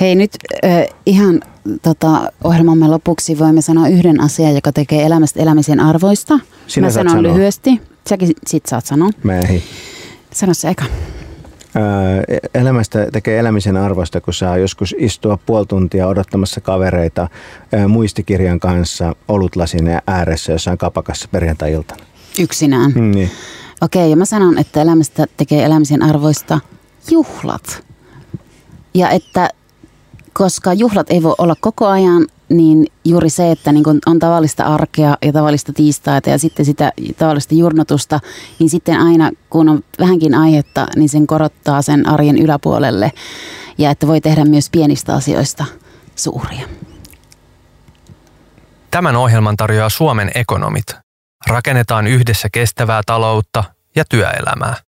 Hei nyt äh, ihan tota, ohjelmamme lopuksi voimme sanoa yhden asian, joka tekee elämästä elämisen arvoista. Sinä mä sanon sanoa. lyhyesti. Säkin sit saat sanoa. Mä ei. Sano se eka elämästä tekee elämisen arvosta, kun saa joskus istua puoli tuntia odottamassa kavereita muistikirjan kanssa olutlasin ääressä jossain kapakassa perjantai-iltana. Yksinään? Mm, niin. Okei, ja mä sanon, että elämästä tekee elämisen arvoista juhlat. Ja että koska juhlat ei voi olla koko ajan, niin juuri se, että niin kun on tavallista arkea ja tavallista tiistaita ja sitten sitä tavallista jurnotusta, niin sitten aina kun on vähänkin aihetta, niin sen korottaa sen arjen yläpuolelle ja että voi tehdä myös pienistä asioista suuria. Tämän ohjelman tarjoaa Suomen ekonomit. Rakennetaan yhdessä kestävää taloutta ja työelämää.